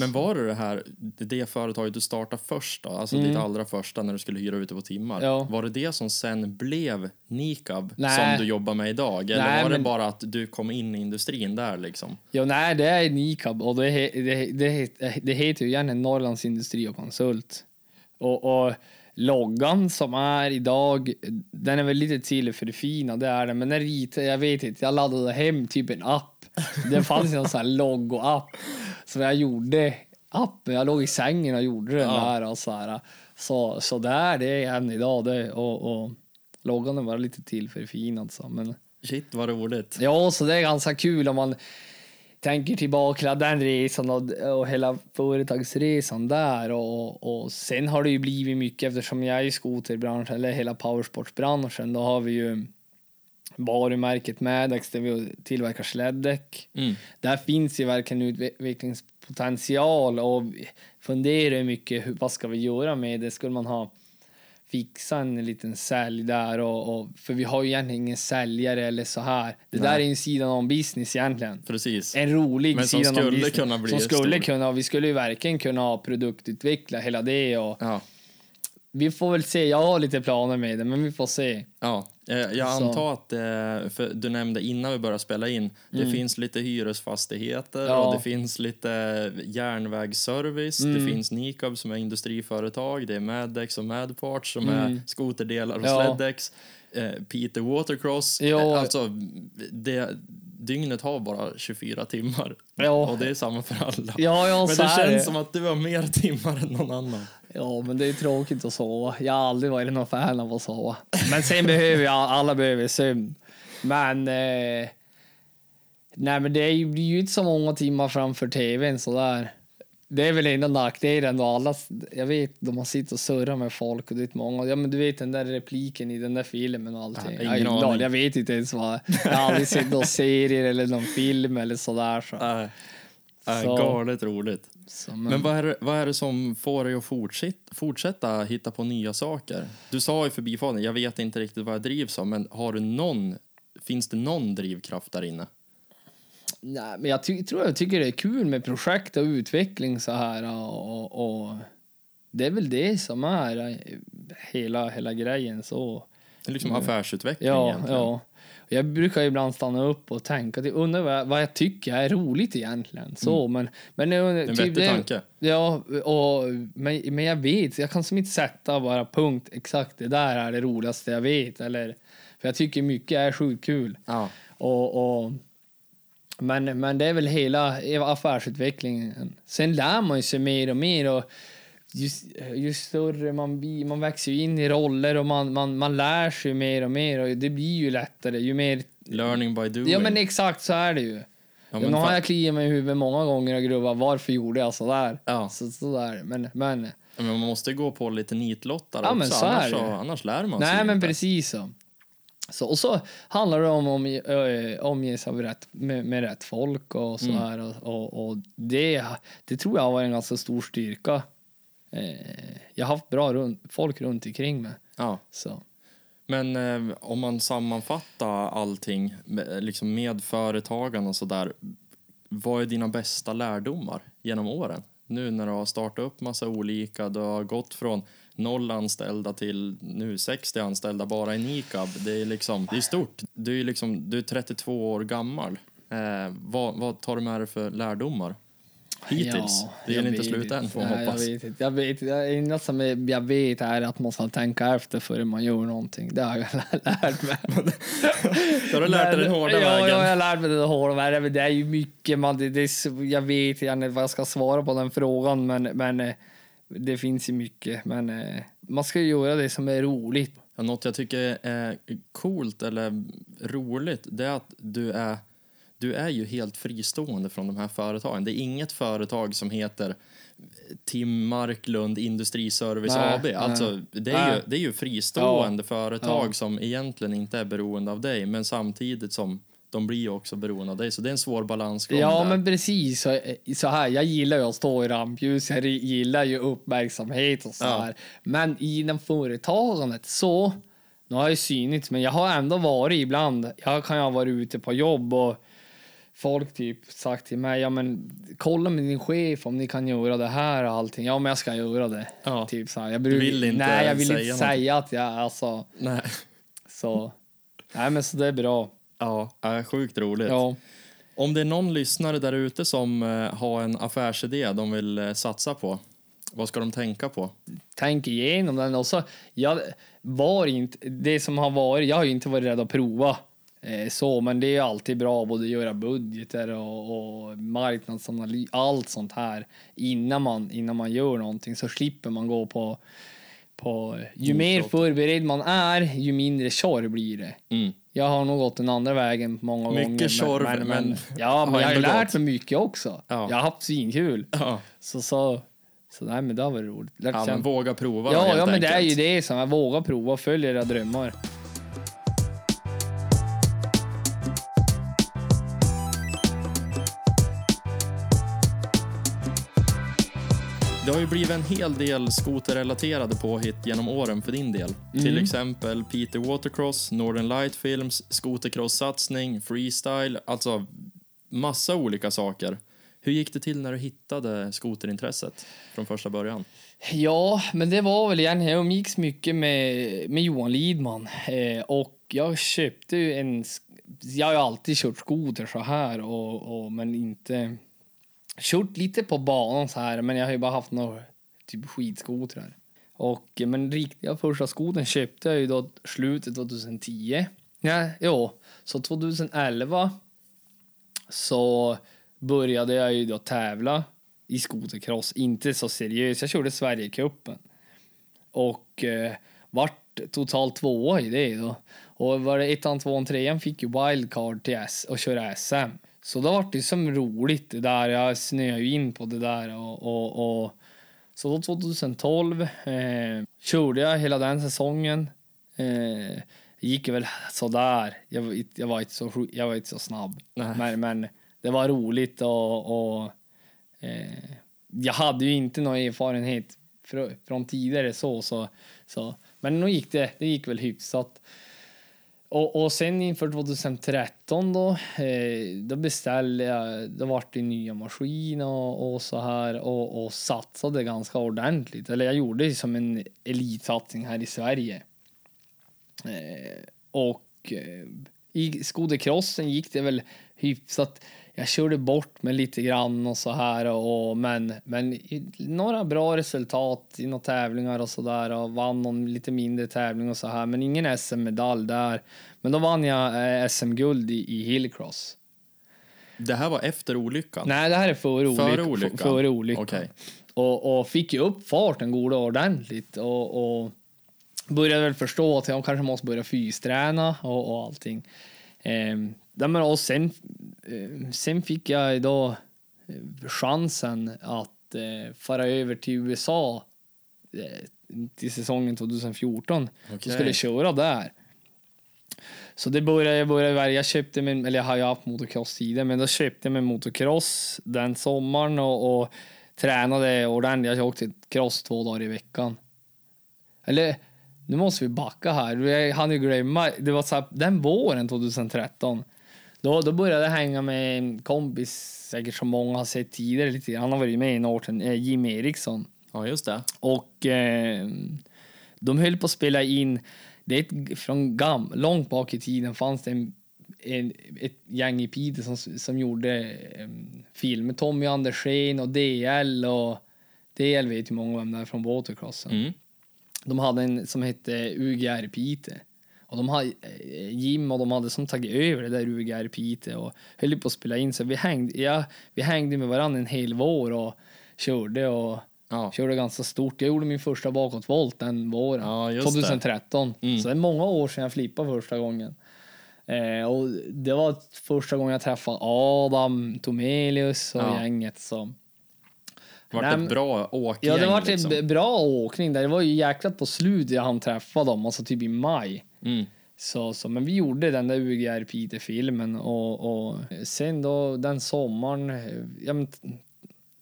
Men var det det här, det företaget du startade först då, alltså ditt allra första när du skulle hyra ute på timmar, Mm. Ja. var det det som sen blev Nikab Nej. som du jobbar med idag? Eller Nej, var det men- bara att du kom in i industrin där liksom? Ja, nej, det är Nikab och det, he- det, det, det, det heter ju egentligen Norrlands Industri och Konsult. Och, och loggan som är idag, den är väl lite till förfinad, det är den. Men den ritade, jag vet inte, jag laddade hem typ en app. Det fanns en sån här logo-app som jag gjorde appen. Jag låg i sängen och gjorde den Ja. där och så här. Så, så där det är än idag det, och, och loggan är bara lite till förfinad så. Men Shit vad roligt. ja, så det är ganska kul om man tänker tillbaka till den resan och, och hela företagsresan där och, och sen har det ju blivit mycket eftersom jag är i skoterbranschen eller hela powersportsbranschen då har vi ju varumärket Maddox där vi tillverkar släddäck. Mm. Där finns ju verkligen utvecklingspotential och funderar mycket hur, vad ska vi göra med det? Skulle man ha fixa en liten sälj där och, och för vi har ju egentligen ingen säljare eller så här. Det Nej. där är en sidan om business egentligen. Precis. En rolig Men som sidan om skulle business. kunna bli som skulle stor. kunna, vi skulle ju verkligen kunna produktutveckla hela det och Ja. vi får väl se. Jag har lite planer med det, men vi får se. Ja, jag Så. antar att, eh, för du nämnde innan vi började spela in, det finns lite hyresfastigheter Mm. Ja. och det finns lite järnvägsservice, det Mm. finns Nikab som är industriföretag, det är Maddex och Madparts som Mm. är skoterdelar och Ja. sleddex, eh, Peter Watercross, Ja. eh, alltså det, dygnet har bara 24 timmar Ja. och det är samma för alla. Ja, ja, Men det känns det. som att du har mer timmar än någon annan. Ja, men det är tråkigt att sova. Jag har aldrig varit någon fan av att sova. Men sen <laughs> behöver jag, alla behöver sömn. Men... Eh, nej, men det är ju, blir ju inte så många timmar framför tvn sådär. Det är väl enda nackdelen då alla, jag vet, de har sitter och surrar med folk och det är många, ja men du vet den där repliken i den där filmen och allting. Ja, ingen jag, jag vet inte ens vad, jag har aldrig sett någon serier eller någon film eller sådär. Så. Äh, äh, Så. galet roligt. Så, Men vad är, det, vad är det som får dig att fortsätta, fortsätta hitta på nya saker? Du sa i förbifarten, jag vet inte riktigt vad jag drivs av, men har du någon, finns det någon drivkraft där inne? Nej, men jag ty tror jag tycker det är kul med projekt och utveckling så här och, och, och det är väl det som är hela, hela grejen så. Det är liksom affärsutveckling. Ja, egentligen. ja. Jag brukar ibland stanna upp och tänka, till, undra vad, jag- vad jag tycker är roligt egentligen. Så, men, men Mm. En vettig det- tanke. Ja, och, men, men jag vet, jag kan som inte sätta bara punkt exakt det där är det roligaste jag vet. Eller, för jag tycker mycket är sjukt kul. Ja. Och, och, men, men det är väl hela affärsutvecklingen. Sen lär man sig mer och mer. Och ju, ju större man blir, man växer ju in i roller och man, man, man lär sig mer och mer. Och det blir ju lättare ju mer... Learning by doing. Ja men exakt så är det ju. Ja, nu har jag kliat mig i huvudet många gånger och gruvat varför gjorde jag sådär? Ja. Så, sådär. Men, men, men man måste gå på lite nitlottar Ja, också, så annars, så, annars lär man sig nej men inte. precis så. så. Och så handlar det om att omge, sig rätt, med, med rätt folk och så Mm. här. Och, och, och det, det tror jag har varit en ganska stor styrka. Eh, jag har haft bra runt, folk runt omkring mig. Ja. Så. Men eh, om man sammanfattar allting med, liksom med företagande och sådär. Vad är dina bästa lärdomar genom åren? Nu när du har startat upp massa olika, du har gått från noll anställda till nu 60 anställda bara i Nikab. Det är liksom, det är stort. Du är liksom, du är 32 år gammal. Eh, vad, vad tar du med dig för lärdomar? Hittills? det är jag inte slut än får man Nej, hoppas. Jag vet inte. Jag vet, inte. enda som jag vet är att man ska tänka efter före man gör någonting. Det har jag <laughs> lärt mig. Då har du lärt dig den hårda ja, vägen. Ja, jag har lärt mig den hårda vägen. Men det är ju mycket man, det, det, jag vet gärna vad jag ska svara på den frågan, men, men eh, det finns ju mycket. Men eh, man ska göra det som är roligt. Ja, något jag tycker är coolt eller roligt det är att du är, du är ju helt fristående från de här företagen. Det är inget företag som heter Tim Marklund Industriservice Nej, AB. nej. Alltså, det, är ju, det är ju fristående Ja, företag ja. som egentligen inte är beroende av dig men samtidigt som de blir ju också beroende av dig. Så det är en svår balansgång Ja, där. men precis så, så här. Jag gillar ju att stå i rampljus. Jag gillar ju uppmärksamhet och så Ja. här. Men inom företagandet så, nu har jag synits, men jag har ändå varit ibland. Jag kan ju ha varit ute på jobb och folk typ sagt till mig, ja men kolla med din chef om ni kan göra det här och allting. Ja, men jag ska göra det. Ja. Typ så här. Jag Du vill inte Nej, jag vill säga inte något. säga att jag, alltså, Nej. så. Nej, men så det är bra. Ja, äh, sjukt roligt. Ja. Om det är någon lyssnare där ute som eh, har en affärsidé de vill eh, satsa på, Vad ska de tänka på? tänk igenom den. Och så, jag var inte, det som har varit, jag har ju inte varit rädd att prova. Eh, så, men det är alltid bra både att göra budgeter och, och marknadsanalys, allt sånt här innan man, innan man gör någonting så slipper man gå på, på ju mer Introt. förberedd man är, ju mindre tjorr blir det. Mm. Jag har nog gått den andra vägen många Mycket gånger. tjorv, men <laughs> ja, men har jag har lärt mig mycket också. Ja. Jag har haft svinkul. Ja, Så, så, så nej, men det har varit roligt. Lärt ja men våga prova Ja, ja men det är enkelt. ju det som jag vågar prova och följa era drömmar. Har ju blivit en hel del skoterrelaterade påhitt genom åren för din del. Mm. Till exempel Peter Watercross, Northern Light Films, skotercross-satsning, freestyle, alltså massa olika saker. Hur gick det till när du hittade skoterintresset från första början? Ja, men det var väl egentligen, jag umgicks mycket med, med Johan Lidman eh, och jag köpte ju en, jag har ju alltid kört skoter så här och, och men inte kört lite på banan så här, men jag har ju bara haft några typ skidskotrar. Och men riktiga första skotern köpte jag ju då slutet 2010. Ja, jo, så 2011 så började jag ju då tävla i skotercross. Inte så seriöst. Jag körde Sverigecupen. Och eh, vart totalt tvåa i det då. Och var det ettan, tvåan, trean fick ju wildcard till S och köra SM. Så då vart det som roligt det där. Jag snöade ju in på det där och, och, och så då 2012 eh, körde jag hela den säsongen. Eh, gick väl sådär. Jag, jag, var inte så, jag var inte så snabb. Men, men det var roligt och, och eh, jag hade ju inte någon erfarenhet fr- från tidigare så, så, så. Men nu gick det, det gick väl hyfsat. Och, och sen inför 2013 då, eh, då beställde jag, då vart det nya maskiner och, och så här och, och satsade ganska ordentligt. Eller jag gjorde det som en elitsatsning här i Sverige. Eh, och eh, i skodercrossen gick det väl hyfsat. Jag körde bort mig lite grann och så här och men men några bra resultat i några tävlingar och så där och vann någon lite mindre tävling och så här men ingen SM-medalj där. Men då vann jag eh, SM-guld i, i hillcross. Det här var efter olyckan? Nej, det här är före olyck, Före olyckan? Före olyckan. Okej. Och, och fick ju upp farten goda ordentligt och, och började väl förstå att jag kanske måste börja fysträna och, och allting. Ehm, och sen, eh, sen fick jag då eh, chansen att eh, fara över till USA eh, till säsongen 2014. Så Okej. skulle jag köra där. Så det började, jag började jag köpte mig, eller jag har ju haft motocross tidigare, men då köpte jag mig motocross den sommaren och, och tränade ordentligt. Jag åkte cross två dagar i veckan. Eller, nu måste vi backa här. Jag hann ju glömma, det var så här, den våren 2013. Då, då började jag hänga med en kompis, säkert som många har sett tidigare lite. Han har varit med i Norton, eh, Jim Eriksson. Ja, just det. Och eh, de höll på att spela in, det är ett, från gam, långt bak i tiden fanns det en, en, ett gäng i Piteå som, som gjorde eh, filmer. Tommy Andersén och DL och DL vet ju många vem det är från Watercrossen. Mm. De hade en som hette UGR Piteå. Och de hade, eh, Jim och de hade som tagit över det där UGR Piteå och höll på att spela in. Så vi hängde, ja, vi hängde med varandra en hel vår och körde och Ja. körde ganska stort. Jag gjorde min första bakåtvolt den våren, Ja, just det. 2013. Mm. Så det är många år sedan jag flippade första gången. Eh, och det var första gången jag träffade Adam, Tomelius och Ja. gänget. Så. Vart Nej, ett bra åkgäng Ja, det var liksom. en bra åkning där. Det var ju jäklat på slutet jag hann träffa dem, alltså typ i maj. Mm. Så, så, men vi gjorde den där UGR Piteå-filmen och, och sen då den sommaren, ja, men,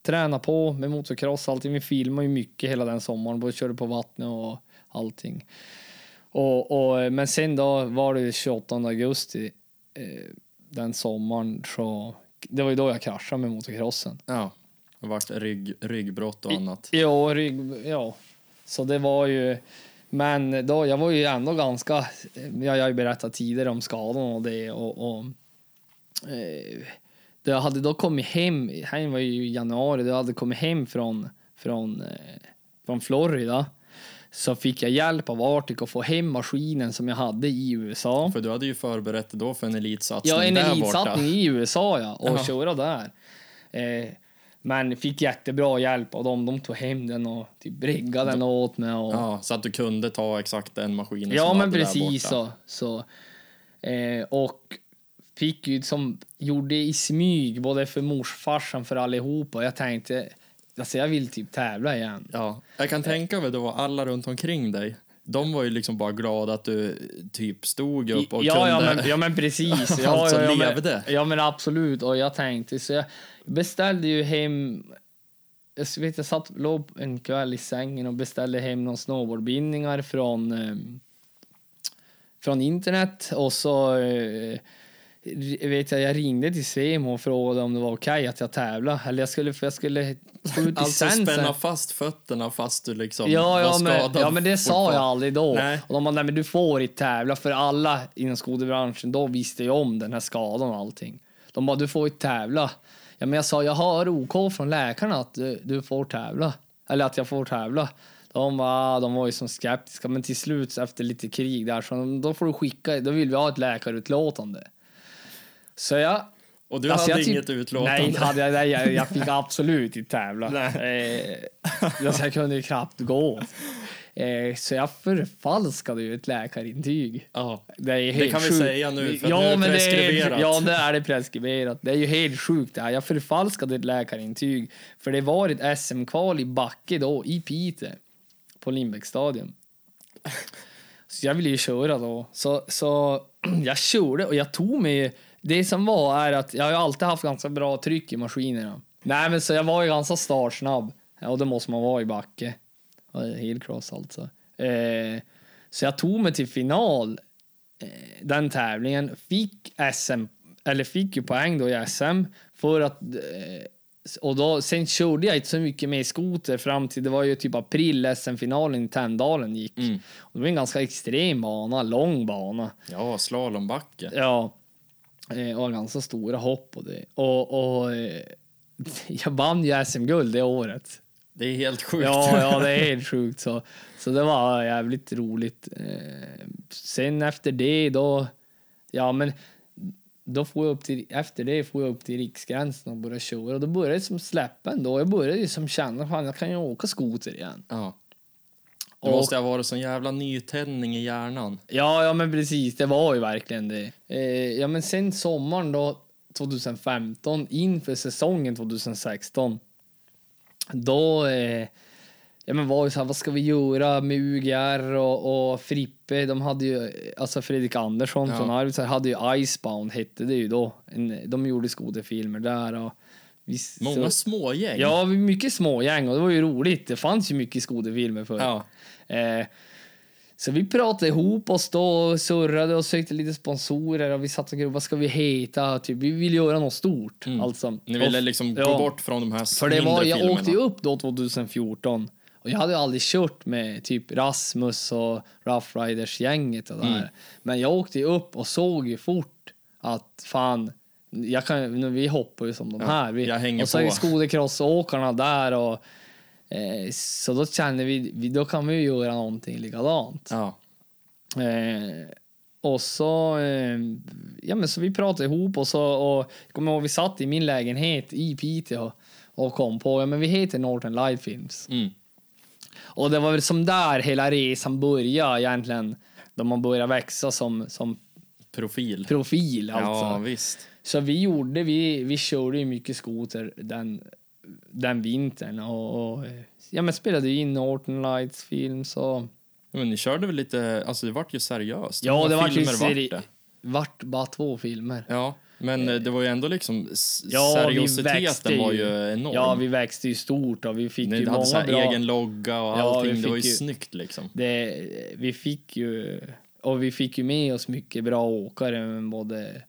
träna på med motocross allting. Vi filmade ju mycket hela den sommaren, både körde på vattnet och allting. Och, och, men sen då var det 28 augusti eh, den sommaren så det var ju då jag kraschade med motocrossen. Ja. Det vart rygg, ryggbrott och annat. Ja, rygg, ja. Så det var ju... Men då, jag var ju ändå ganska... Ja, jag har ju berättat tidigare om skadan och det och... och eh, det hade då kommit hem, här var ju i januari, det hade kommit hem från, från, eh, från Florida så fick jag hjälp av Arctic att få hem maskinen som jag hade i USA. För du hade ju förberett då för en elitsatsning Ja, en elitsatsning i USA ja, och Ja. köra där. Eh, men fick jättebra hjälp av dem. De tog hem den och typ riggade den åt mig. Och, Ja, så att du kunde ta exakt den maskinen Ja, men precis så. så eh, och fick ju som gjorde i smyg både för morsfarsan för allihopa. Jag tänkte, alltså jag vill typ tävla igen. Ja, jag kan tänka mig då alla runt omkring dig. De var ju liksom bara glada att du typ stod upp och ja, kunde... ja, men, ja, men precis. <laughs> Ja, Alltså, ja, ja, levde. Men, ja, men absolut. Och jag tänkte, så jag beställde ju hem... Jag vet, jag satt, låg en kväll i sängen och beställde hem några snowboardbindningar från, eh, från internet. Och så eh, vet jag, jag ringde till Svemo och frågade om det var okej att jag tävlade. Eller jag skulle, för jag skulle få ut Alltså licensen. spänna fast fötterna fast du liksom Ja, var ja, men, skadad. ja, men det sa jag aldrig då. Nej. Och de bara, nej men du får inte tävla för alla inom skotebranschen, då visste jag om den här skadan och allting. De bara, du får inte tävla. Ja, men jag sa, jag har OK från läkarna att du, du får tävla. Eller att jag får tävla. De var, de var ju som skeptiska, men till slut efter lite krig där, så de, då får du skicka, då vill vi ha ett läkarutlåtande. Så jag Och du Alltså, hade typ- inget utlåtande? Nej, hade jag, nej, jag, jag fick <laughs> absolut inte tävla. Nej. Eh, alltså, jag kunde ju knappt gå. Eh, så jag förfalskade ju ett läkarintyg. Ja. Det, är helt kan vi sjukt. säga nu, för att nu är det men det preskriberat. ja, det är det preskriberat. Det är ju helt sjukt det här. Jag förfalskade ett läkarintyg. För det var ett SM-kval i backe då, i Piteå. På Lindbäcksstadion. Så jag ville ju köra då. Så, så <clears throat> jag körde och jag tog mig... Det som var är att jag har alltid haft ganska bra tryck i maskinerna. Nej, men så jag var ju ganska startsnabb. Ja, och det måste man vara i backe. Ja, Helt cross alltså. Eh, så jag tog mig till final eh, den tävlingen. Fick SM, eller fick ju poäng då i SM för att eh, och då, sen körde jag inte så mycket med skoter fram till, det var ju typ april SM-finalen i Tänndalen gick. Mm. Och det var en ganska extrem bana, lång bana. Ja, slalombacke. Ja, och ganska stora hopp och det. Och, och <laughs> jag vann ju SM-guld det året. Det är helt sjukt. Ja, ja, det är <laughs> helt sjukt. Så, så det var jävligt roligt. Eh, sen efter det då, ja men då får jag upp till, efter det får jag upp till riksgränsen och började köra. Och då började det som släppa ändå. Jag började ju som känna, fan jag kan ju åka skoter igen. Ja. Det måste ha varit sån jävla nytändning i hjärnan. Ja, ja men precis, det var ju verkligen det. Eh, ja men sen sommaren då, 2015, inför säsongen 2016, då eh, ja, men var ju så här, vad ska vi göra med UGR och, och Frippe? De hade ju, alltså Fredrik Andersson Ja. från Arvidsjaur hade ju Icebound, hette det ju då. En, de gjorde skoterfilmer där och vi, Många så, smågäng. Ja, mycket smågäng och det var ju roligt. Det fanns ju mycket skoterfilmer förr. Ja. Eh, så vi pratade ihop oss då och surrade och sökte lite sponsorer och vi satt och grubblade, vad ska vi heta? Typ, vi vill göra något stort. Alltså. Ni ville liksom gå ja. bort från de här För det var, jag filmerna. åkte ju upp då 2014 och jag hade ju aldrig kört med typ Rasmus och Rough Riders-gänget och det Mm. Men jag åkte ju upp och såg ju fort att fan, jag kan, nu, vi hoppar ju som de här. Vi, jag hänger och så är på. <laughs> skotercrossåkarna där och eh, så då kände vi, vi, då kan vi ju göra någonting likadant. Ja. Eh, och så, eh, ja men så vi pratade ihop och så, och jag kommer ihåg vi satt i min lägenhet i Piteå och kom på, ja men vi heter Northern Light Films. Mm. Och det var väl som där hela resan började egentligen, då man började växa som, som Profil. profil alltså. Ja, visst. Så vi gjorde, vi, vi körde ju mycket skoter den, den vintern och, och ja men spelade in Northern Lights Films och Men ni körde väl lite, alltså det vart ju seriöst. Ja, det vart ju vart seri- det? vart bara två filmer. Ja, men eh, det var ju ändå liksom, Ja, seriositeten var ju. enorm. Ja, vi växte ju stort och vi fick Ni ju hade så många bra... egen logga och Ja, allting. det var ju ju- snyggt liksom. Det, vi fick ju... Och vi fick ju med oss mycket bra åkare, både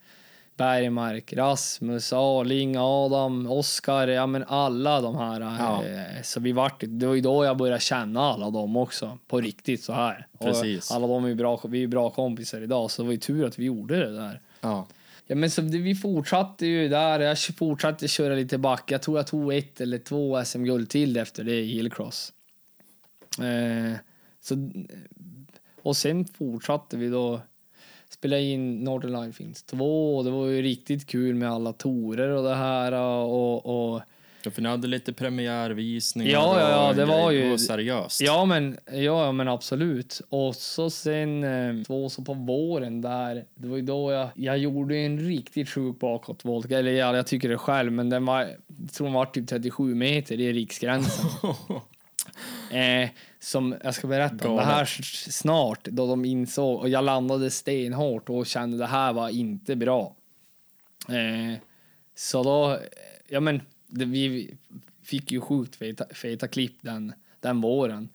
Bergmark, Rasmus, Arling, Adam, Oskar, ja men alla de här. Ja. eh, Så vi vart, det var ju då jag började känna alla dem också, på riktigt så här. Precis. Och alla de är ju bra, vi är bra kompisar idag, så det var ju tur att vi gjorde det där. Ja. Ja, men så vi fortsatte ju där. Jag fortsatte köra lite back. Jag tror jag tog ett eller två SM-guld till efter det i Hillcross. Eh, så, och sen fortsatte vi då spela in Northern Line Films 2 och det var ju riktigt kul med alla torer och det här och, och Ja, för ni hade lite premiärvisningar Ja, ja, ja, det var ju- seriöst. Ja men, ja, men absolut. Och så sen eh, två så på våren där, det var ju då jag, jag gjorde en riktigt sjuk bakåtvolt. Eller ja, jag tycker det själv, men den var, jag tror den var typ 37 meter i riksgränsen. <laughs> eh, som jag ska berätta om det här snart, då de insåg, och jag landade stenhårt och kände det här var inte bra. Eh, så då, eh, ja men, det, vi fick ju sjukt feta, feta klipp den, den våren.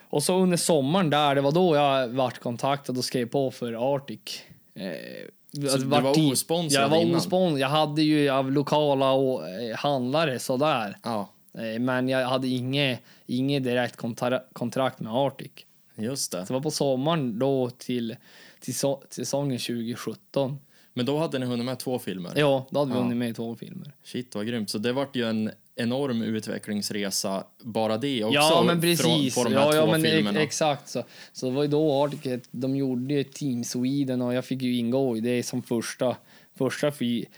Och så under sommaren där, det var då jag vart kontaktad och skrev på för Arctic. Eh, Så du var osponsrad Jag var osponsrad. Jag hade ju av lokala och, eh, handlare sådär. Ja, Eh, men jag hade inget, inget direkt kontra, kontrakt med Arctic. just det. Så det var på sommaren då till, till so, säsongen 2017. Men då hade ni hunnit med två filmer? Ja, då hade vi Ja. hunnit med två filmer. Shit, vad grymt. Så det vart ju en enorm utvecklingsresa, bara det också. Ja, men precis. Från, på de här ja, ja, två men ex- filmerna. exakt så. Så det var ju då Arctic, de gjorde Team Sweden och jag fick ju ingå i det som första, första free, f-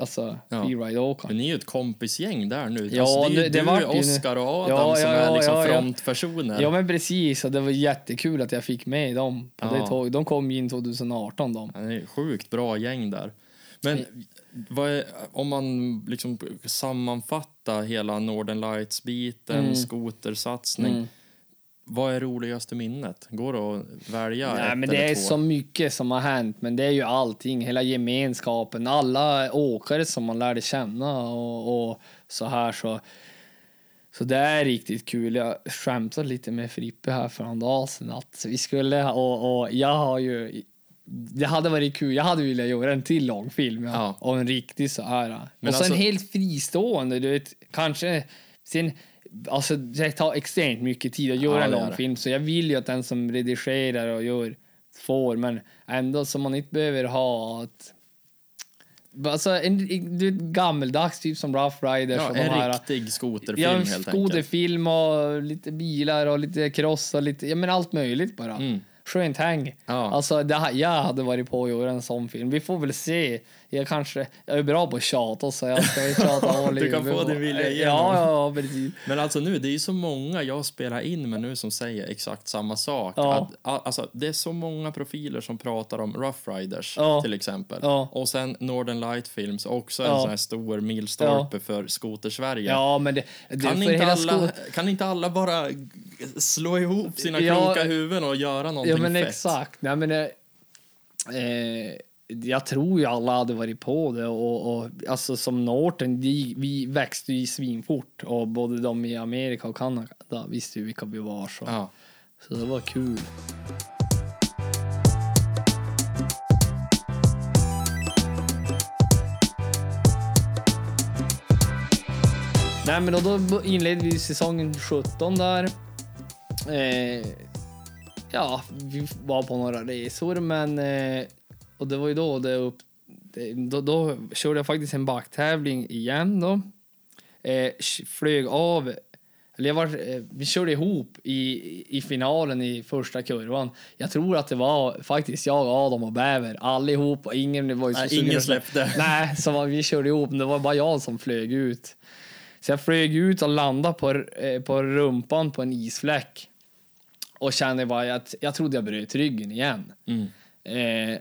alltså, Ja. freeride-åkaren. Men ni är ju ett kompisgäng där nu. Ja, alltså, det är ju det- du, ju Oskar och Adam Ja, som ja, är liksom ja, frontpersoner. Ja, men precis. Och det var jättekul att jag fick med dem på det tåget. De kom ju in 2018 de. Ja, Det är sjukt bra gäng där. Men är, om man liksom sammanfattar hela Northern Lights-biten, Mm. skotersatsning. Vad är roligaste minnet? Går det att välja Nej, men det är två? så mycket som har hänt, men det är ju allting, hela gemenskapen, alla åkare som man lärde känna och, och så här så. Så det är riktigt kul. Jag skämtade lite med Frippe här för en dag sedan att vi skulle och, och jag har ju det hade varit kul. Jag hade velat göra en till långfilm ja. Ja. och en riktig så här. Men och sen alltså- helt fristående, du vet, kanske sen Alltså det tar extremt mycket tid att göra Ja, en långfilm så jag vill ju att den som redigerar och gör får men ändå så man inte behöver ha att Alltså en, du vet, gammeldags typ som Rough Riders Ja, och en här riktig skoterfilm Ja, en helt skoterfilm och lite bilar och lite cross och lite, ja men allt möjligt bara. Mm. Skönt häng. Ja. Alltså det, jag hade varit på att göra en sån film. Vi får väl se. Jag kanske, jag är bra på att tjata så jag ska väl tjata all <laughs> Du kan få din vilja igenom. Ja, ja, precis. Men alltså nu, det är ju så många jag spelar in med nu som säger exakt samma sak. Ja. Att, alltså, det är så många profiler som pratar om Rough Riders Ja. till exempel. Ja. Och sen Northern Light Films, också en sån här stor milstolpe för Skoter-Sverige. Ja, men det, det Kan inte, alla, kan inte alla bara slå ihop sina kloka huvuden och göra någonting Ja, men fett? exakt. Nej, men, eh, eh, jag tror ju alla hade varit på det. Och, och, alltså, som Norton, de, vi växte ju svinfort. Och både de i Amerika och Kanada visste ju vilka vi var. Så, Ja. så det var kul. Nej, men då, inledde vi säsongen 17 där. Eh, ja, vi var på några resor, men... Eh, och det var ju då det upp... Då, då körde jag faktiskt en backtävling igen då. Eh, flög av... Eller jag var, eh, vi körde ihop i, i finalen i första kurvan. Jag tror att det var faktiskt jag, Adam och Bäver allihop. Och ingen var ju så Nej, ingen släppte. Nej, så var, vi körde ihop. men Det var bara jag som flög ut. Så jag flög ut och landade på, eh, på rumpan på en isfläck. Och kände bara att jag trodde jag bröt ryggen igen. Mm. Eh,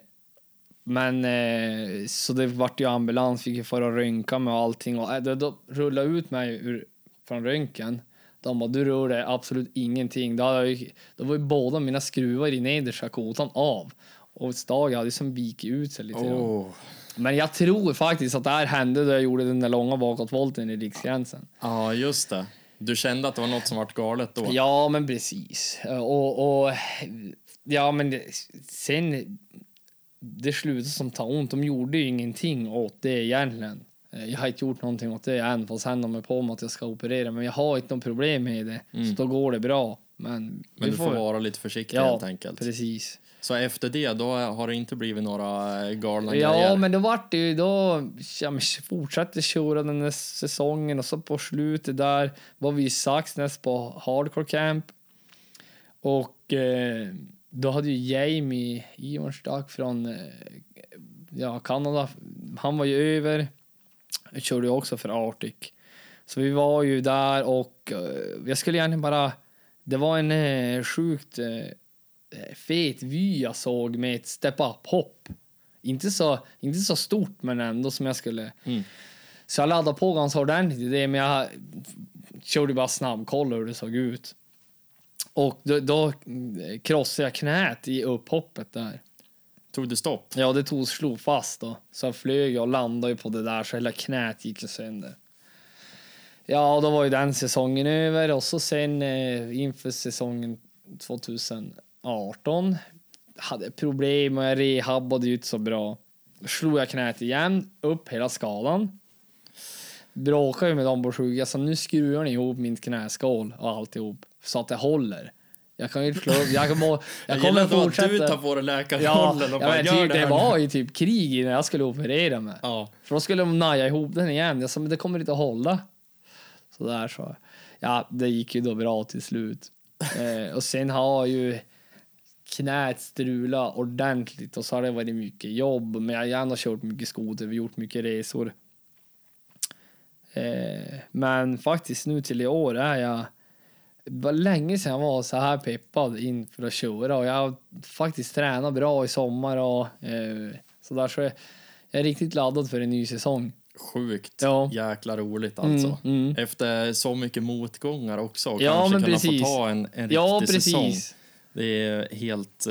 men eh, så det vart ju ambulans, fick ju och röntga med och allting. Och eh, då, då rullade ut mig ur, från röntgen. De bara, du rör dig absolut ingenting. Då, hade jag, då var ju båda mina skruvar i nedersta kotan av. Och Stag hade som vikit ut sig lite. Oh. Men jag tror faktiskt att det här hände då jag gjorde den där långa bakåtvolten i riksgränsen. Ja, just det. Du kände att det var något som vart galet då? Ja, men precis. Och, och ja, men sen det slutade som ta ont. De gjorde ju ingenting åt det egentligen. Eh, Jag har inte gjort någonting åt det än, fast sen de är på mig att jag ska operera. Men jag har inte något problem med det, så då går det bra. Men, Men du får vara lite försiktig Ja, helt enkelt. precis. Så efter det, då har det inte blivit några eh, galna Ja, grejer? men då vart det ju då, ja, fortsatte köra den här säsongen och så på slutet där var vi i Saxnäs på Hardcore Camp. Och eh, då hade ju Jamie Ivarstak från eh, ja, Kanada, han var ju över. Jag körde ju också för Arctic. Så vi var ju där och eh, jag skulle egentligen bara, det var en eh, sjukt fet vy jag såg med ett step-up-hopp. Inte så, inte så stort, men ändå som jag skulle... Mm. Så jag laddade på ganska ordentligt i det, men jag körde bara snabbkoll hur det såg ut. Och då, då krossade jag knät i upphoppet där. Tog det stopp? Ja, det tog slog fast då. Så jag flög och landade på det där, så hela knät gick ju sönder. Ja, då var ju den säsongen över och så sen eh, inför säsongen 2018 hade problem och jag rehabbade ju inte så bra. Slog jag knät igen, upp hela skadan. Bråkade med dem på sjuka, så nu skruvar ni ihop min knäskål och alltihop så att det håller. Jag kan ju slå jag, må, jag <laughs> Jag kommer gillar då att fortsätta. du tar på dig Ja, läkarrollen och ja bara men gör typ, det det var ju typ krig innan jag skulle operera mig. Ja. För då skulle de naja ihop den igen. Jag sa, men det kommer inte att hålla. Så där så. Ja, det gick ju då bra till slut. <laughs> Eh, och sen har ju knät strulat ordentligt och så har det varit mycket jobb. Men jag har ändå kört mycket skoter, vi har gjort mycket resor. Eh, men faktiskt nu till i år är jag det var länge sedan jag var så här peppad inför att köra och jag har faktiskt tränat bra i sommar och eh, så där så jag, jag är riktigt laddad för en ny säsong. Sjukt Ja. jäkla roligt alltså. Mm, mm. Efter så mycket motgångar också. och Ja, kanske men kunna precis. få ta en, en Ja, riktig säsong. precis. Det är helt,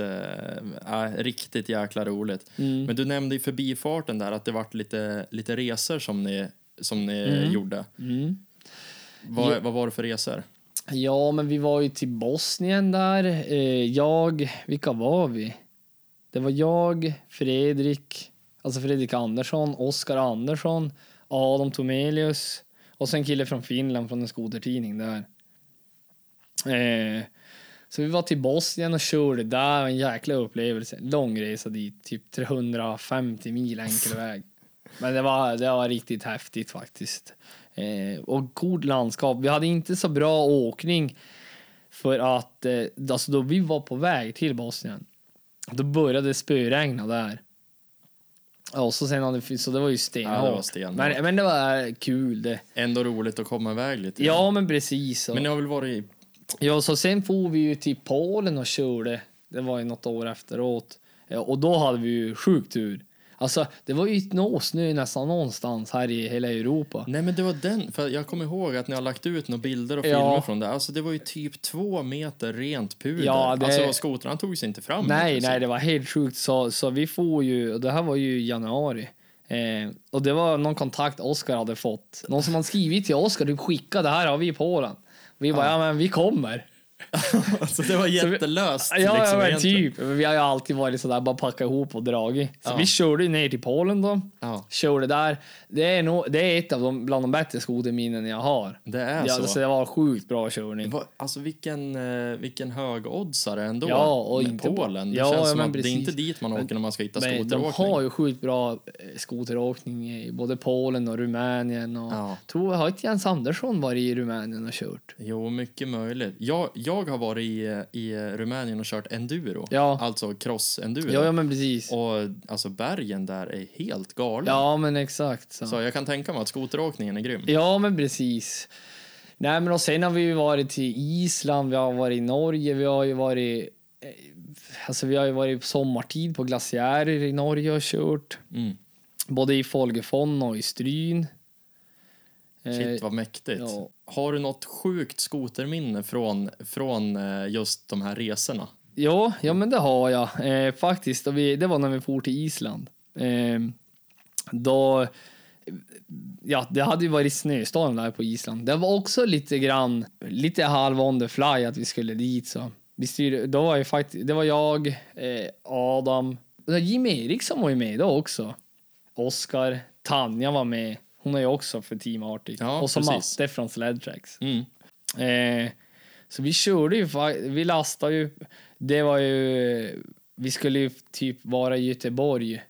äh, riktigt jäkla roligt. Mm. Men du nämnde i förbifarten där att det vart lite, lite resor som ni, som ni Mm. gjorde. Mm. Vad, Ja. vad var det för resor? Ja, men vi var ju till Bosnien där. Eh, jag, vilka var vi? Det var jag, Fredrik, alltså Fredrik Andersson, Oskar Andersson, Adam Tomelius och sen en kille från Finland från en skotertidning där. Eh, så vi var till Bosnien och körde där, en jäkla upplevelse. Lång resa dit, typ 350 mil enkel väg. Men det var, det var riktigt häftigt faktiskt. Eh, och god landskap. Vi hade inte så bra åkning för att eh, alltså då vi var på väg till Bosnien, då började det spöregna där. Ja, och så sen hade så det var ju Ja, det stenhårt. var stenhårt. men, men det var kul det. Ändå roligt att komma iväg lite. Ja, men precis. Så. Men ni har väl varit i... Ja, så sen for vi ju till Polen och körde. Det var ju något år efteråt. Ja, och då hade vi ju sjukt tur. Alltså, det var ju snö nästan någonstans här i hela Europa. Nej men det var den, för jag kommer ihåg att ni har lagt ut några bilder och Ja. filmer från det. Alltså det var ju typ två meter rent puder. Ja, det- Alltså skotrarna tog sig inte fram. Nej, helt nej, det var helt sjukt. Så, så vi får ju, det här var ju januari. Eh, och det var någon kontakt Oskar hade fått. Någon som hade skrivit till Oskar, du skicka det här har vi i Polen. Vi bara, ja men vi kommer. <laughs> alltså det var jättelöst. Ja, ja liksom, men egentligen. typ. Vi har ju alltid varit sådär, bara packa ihop och dragit. Så Ja. vi körde ner till Polen då. Ja, Körde där. Det är, nog, det är ett av de, bland de bättre skoterminnen jag har. det är Ja, så. så det var sjukt bra körning. var, alltså vilken, eh, vilken högoddsare ändå. Ja, och med inte Polen. Det Ja, känns ja, som men att det är precis. inte dit man åker när man ska hitta Men de skoteråkning. har ju sjukt bra eh, skoteråkning i både Polen och Rumänien. Och Ja. tror, har inte Jens Andersson varit i Rumänien och kört? Jo, mycket möjligt. Jag, jag har varit i, i Rumänien och kört enduro. Ja. Alltså cross-enduro. Ja, ja men precis. Och alltså bergen där är helt galen. Ja, men exakt. Så. Så jag kan tänka mig att skoteråkningen är grym. Ja, men precis. Nej, men och sen har vi ju varit till Island, vi har varit i Norge, vi har ju varit... eh, Alltså vi har ju varit på sommartid på glaciärer i Norge och kört. Mm. Både i Folgefonna och i Stryn. Shit Eh, vad mäktigt. ja. Har du något sjukt skoterminne från, från eh, just de här resorna? Ja, ja men det har jag eh, faktiskt. Och vi, det var när vi for till Island. Eh, då, ja, det hade ju varit snöstorm där på Island. Det var också lite grann, lite halv on the fly att vi skulle dit. Så. Vi styrde, då var ju faktiskt, det var jag, eh, Adam, Jimmy Eriksson var ju med då också. Oskar, Tanja var med. Hon är ju också för Team Arctic. Ja, och så precis. Matte från Sledtracks. Mm. Eh, Så vi körde ju, vi lastade ju, det var ju, vi skulle ju typ vara i Göteborg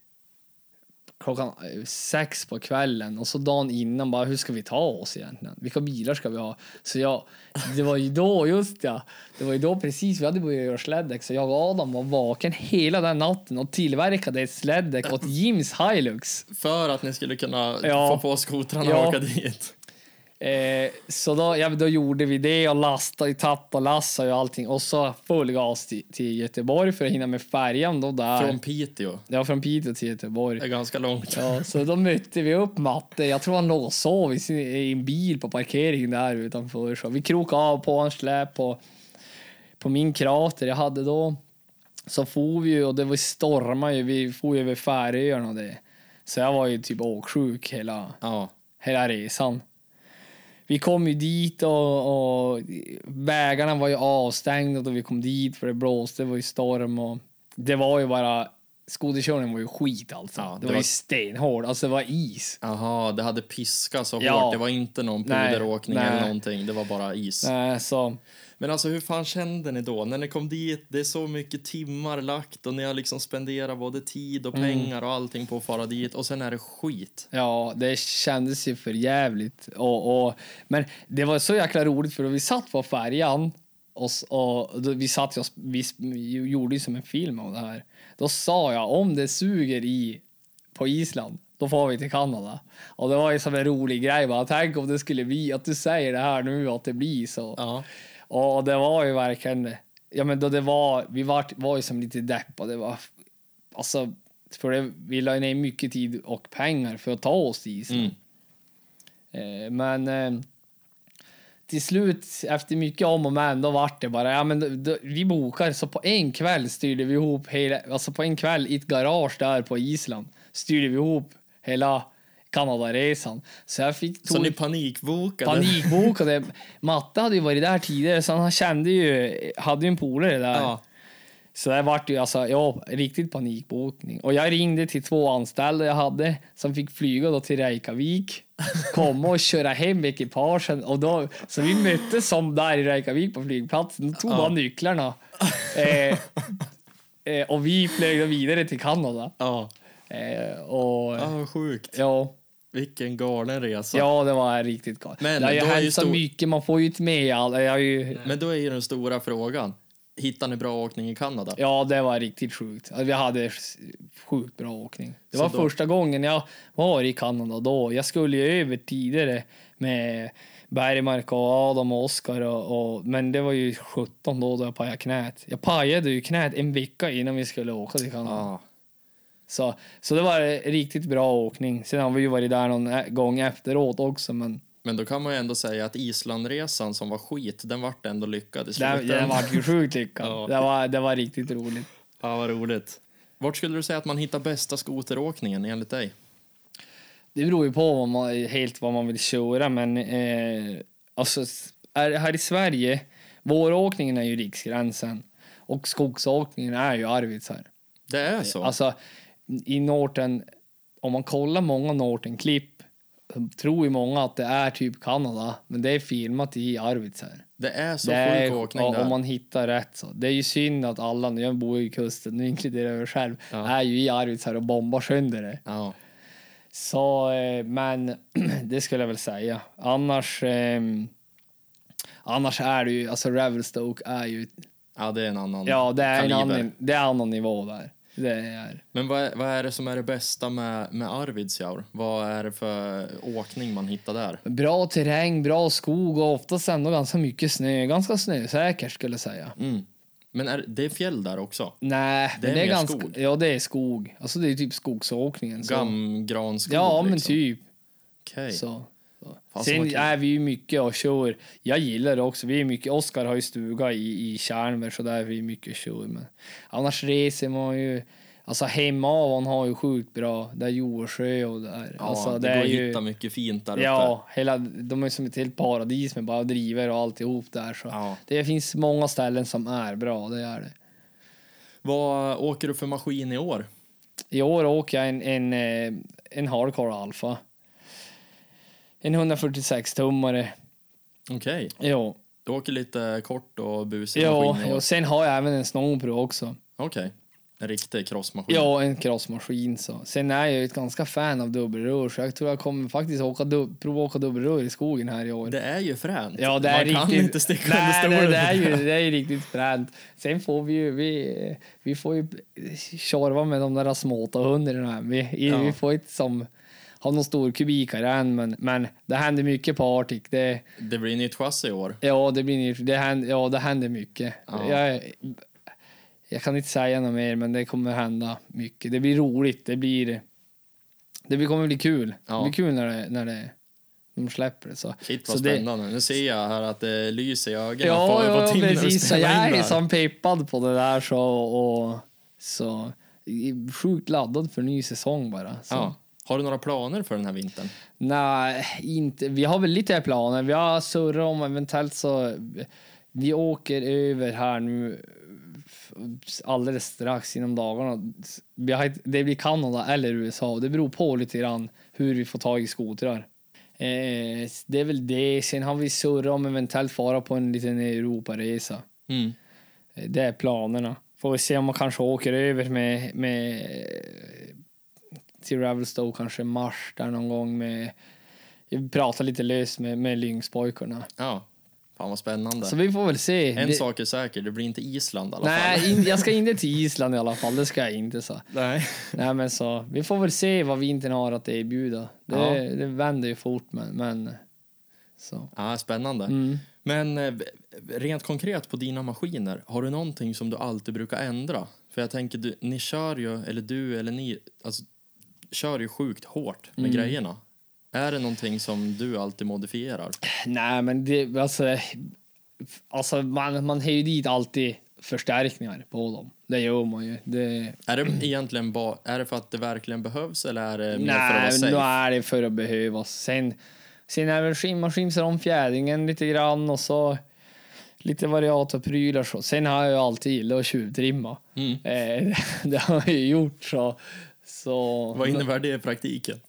klockan eh, sex på kvällen och så dagen innan bara hur ska vi ta oss egentligen? Vilka bilar ska vi ha? Så jag, det var ju då, just ja, det var ju då precis vi hade börjat göra släddäck så jag och Adam var vaken hela den natten och tillverkade ett släddäck åt Jims Hilux. För att ni skulle kunna Ja. få på skotrarna Ja. och åka dit. Eh, så då, ja, då gjorde vi det och lastade, tappade, lastade och allting och så full gas till, till Göteborg för att hinna med färjan då där. Från Piteå. Ja, från Piteå till Göteborg. Det är ganska långt. Ja, så då mötte vi upp Matte. Jag tror han låg och sov i, sin, i en bil på parkeringen där utanför. Så vi krokade av på hans släp på, på min krater jag hade då. Så for vi ju och det var stormade ju. Vi for över Färöarna och det. Så jag var ju typ åksjuk hela, Ja. hela resan. Vi kom ju dit och, och vägarna var ju avstängda då vi kom dit för det blåste, det var ju storm och det var ju bara skoterkörningen var ju skit alltså. Ja, det, det var var- ju stenhård, alltså det var is. Jaha, det hade piskat så Ja. hårt. Det var inte någon puderåkning eller någonting. Det var bara is. Nej, så Men alltså hur fan kände ni då? När ni kom dit, det är så mycket timmar lagt och ni har liksom spenderat både tid och Mm. pengar och allting på att fara dit och sen är det skit. ja, det kändes ju för jävligt. Och, och, men det var så jäkla roligt för då vi satt på färjan och, och då, vi satt och vi gjorde ju som en film av det här. Då sa jag om det suger i på Island, då får vi till Kanada. Och det var ju som en rolig grej bara. Tänk om det skulle bli att du säger det här nu att det blir så. Ja. Och det var ju verkligen, ja men då det var, vi var, var ju som lite deppade. Det var, alltså, för det, vi la ner mycket tid och pengar för att ta oss till Island. Mm. Eh, men eh, till slut, efter mycket om och men, då vart det bara, ja men då, då, vi bokar, så på en kväll styrde vi ihop hela, alltså på en kväll i ett garage där på Island, styrde vi ihop hela Kanadaresan. Så jag fick Så tog- ni panikbokade? panikbokade. Matte hade ju varit där tidigare så han kände ju, hade ju en polare där. Ja. Så det vart ju alltså, ja, riktigt panikbokning. Och jag ringde till två anställda jag hade som fick flyga då till Reykjavik, komma och köra hem ekipagen. Och då, så vi möttes som där i Reykjavik på flygplatsen. De tog Ja. nycklarna. Eh, eh, och vi flög då vidare till Kanada. Ja. Eh, och, Ja, vad sjukt. ja. Vilken galen resa. Ja, det var riktigt. Men det har ju då hänt så stor- mycket, man får ju inte med alla. Ju, Men då är ju den stora frågan. Hittar ni bra åkning i Kanada? ja, det var riktigt sjukt. Alltså, Vi hade sjukt bra åkning. Det Så var då- första gången jag var i Kanada då. Jag skulle ju över tidigare med Bergmark och Adam och Oskar och, och, men det var ju 17 då, då jag pajade knät. Jag pajade ju knät en vecka innan vi skulle åka till Kanada. Ja. Så, så det var riktigt bra åkning. Sen har vi ju varit där någon gång efteråt också, men Men då kan man ju ändå säga att Islandresan som var skit, den vart ändå lyckad i den, slutändan. den var ju sjukt lyckad. <laughs> Ja. det, var, det var riktigt roligt. Ja, vad roligt. Vart skulle du säga att man hittar bästa skoteråkningen enligt dig? Det beror ju på vad man, helt vad man vill köra, men eh, alltså, är, här i Sverige, våråkningen är ju riksgränsen och skogsåkningen är ju Arvidsjaur. Det är så? Alltså, i Norten, om man kollar många Norton-klipp tror ju många att det är typ Kanada, men det är filmat i Arvidsjaur. det är så det sjuk åkning där. om man hittar rätt så. Det är ju synd att alla, jag bor ju i kusten, nu inkluderar jag mig själv, Ja. är ju i Arvidsjaur och bombar sönder det. Ja. Så, eh, men <clears throat> det skulle jag väl säga. Annars, ehm, annars är det ju, alltså Revelstoke är ju, ja, det är en annan ja det är en kaliber. annan, det är en annan nivå där. Det är, Men vad är, vad är det som är det bästa med, med Arvidsjaur? Vad är det för åkning man hittar där? bra terräng, bra skog och oftast ändå ganska mycket snö. Ganska snösäkert skulle jag säga. Mm. Men är, det är fjäll där också? Nej, Det är det är ganska, skog. ja det är skog. Alltså det är typ skogsåkningen. Så. Gamgranskog? Ja, men liksom. typ. Okej. Så. Fan, Sen är vi ju mycket och kör. Jag gillar det också. Vi är mycket, Oskar har ju stuga i, i Tjärnberg så där är vi mycket och kör. Men annars reser man ju. Alltså hemmavan har ju sjukt bra. Där Jorsjö och där. Ja, alltså, det, är går att ju, hitta mycket fint där uppe. Ja, hela, de är som ett helt paradis med bara driver och alltihop där. Så. Ja. Det finns många ställen som är bra, det är det. Vad åker du för maskin i år? I år åker jag en, en, eh, en Hardcore Alpha. En 146-tummare. Okej. Jo. Du åker lite kort och busig Ja, och sen har jag även en snowpro också. Okej. En riktig crossmaskin. Ja, en crossmaskin. Så. Sen är jag ju ett ganska fan av dubbelrör, så jag tror jag kommer faktiskt åka dub- prova åka dubbelrör i skogen här i år. Det är ju fränt. Ja, det är Man kan riktigt... inte sticka Nej, under stolen det, är ju, det är ju riktigt fränt. Sen får vi ju, vi, vi får ju tjorva med de där små hundarna. Vi, Ja. vi får inte som ha någon stor kubikare än, men, men det händer mycket på Arctic. Det, Det blir nytt chassi i år. ja, det blir, ny- det händer, ja, det händer mycket. Ja. Jag, jag kan inte säga något mer, men det kommer hända mycket. Det blir roligt. Det blir, det kommer bli kul. Ja. Det blir kul när det, när det, de släpper det. Så. Shit vad Så det- spännande. Nu ser jag här att det lyser i ögonen Ja, på, ja på precis. Så jag är där. som peppad på det där så och så sjukt laddad för ny säsong bara. Så. Ja. Har du några planer för den här vintern? Nej, inte. Vi har väl lite planer. Vi har surrat om eventuellt så vi åker över här nu alldeles strax inom dagarna. Vi har, ett- det blir Kanada eller USA det beror på lite grann hur vi får tag i skotrar. Eh, det är väl det. Sen har vi surrat om eventuellt fara på en liten Europaresa. Mm. Eh, Det är planerna. Får vi se om man kanske åker över med, med till Ravelstow kanske mars där någon gång med vi pratar lite löst med, med Lyngspojkarna. Ja. Fan vad spännande. Så vi får väl se. En det, sak är säker, det blir inte Island i alla fall. nej, jag ska <laughs> inte till Island i alla fall. Det ska jag inte. Så. Nej. Nej, men så, vi får väl se vad vintern har att erbjuda. Det, Ja. det vänder ju fort, men... men så. Ja, spännande. Mm. Men eh, rent konkret på dina maskiner, har du någonting som du alltid brukar ändra? För jag tänker, du, ni kör ju, eller du eller ni, alltså, kör ju sjukt hårt med Mm. grejerna. Är det någonting som du alltid modifierar? Nej, men det, alltså, alltså man, man har ju dit alltid förstärkningar på dem. Det gör man ju. Det, Är det egentligen bara, är det för att det verkligen behövs eller är det mer för att nej, vara safe? då är det för att behövas. Sen, sen är det skimma skimsar om fjädringen lite grann och så lite variatorprylar. Så. Sen har jag ju alltid gillat att tjuvtrimma. Mm. Eh, <laughs> det har jag ju gjort så. Så Vad innebär det i praktiken?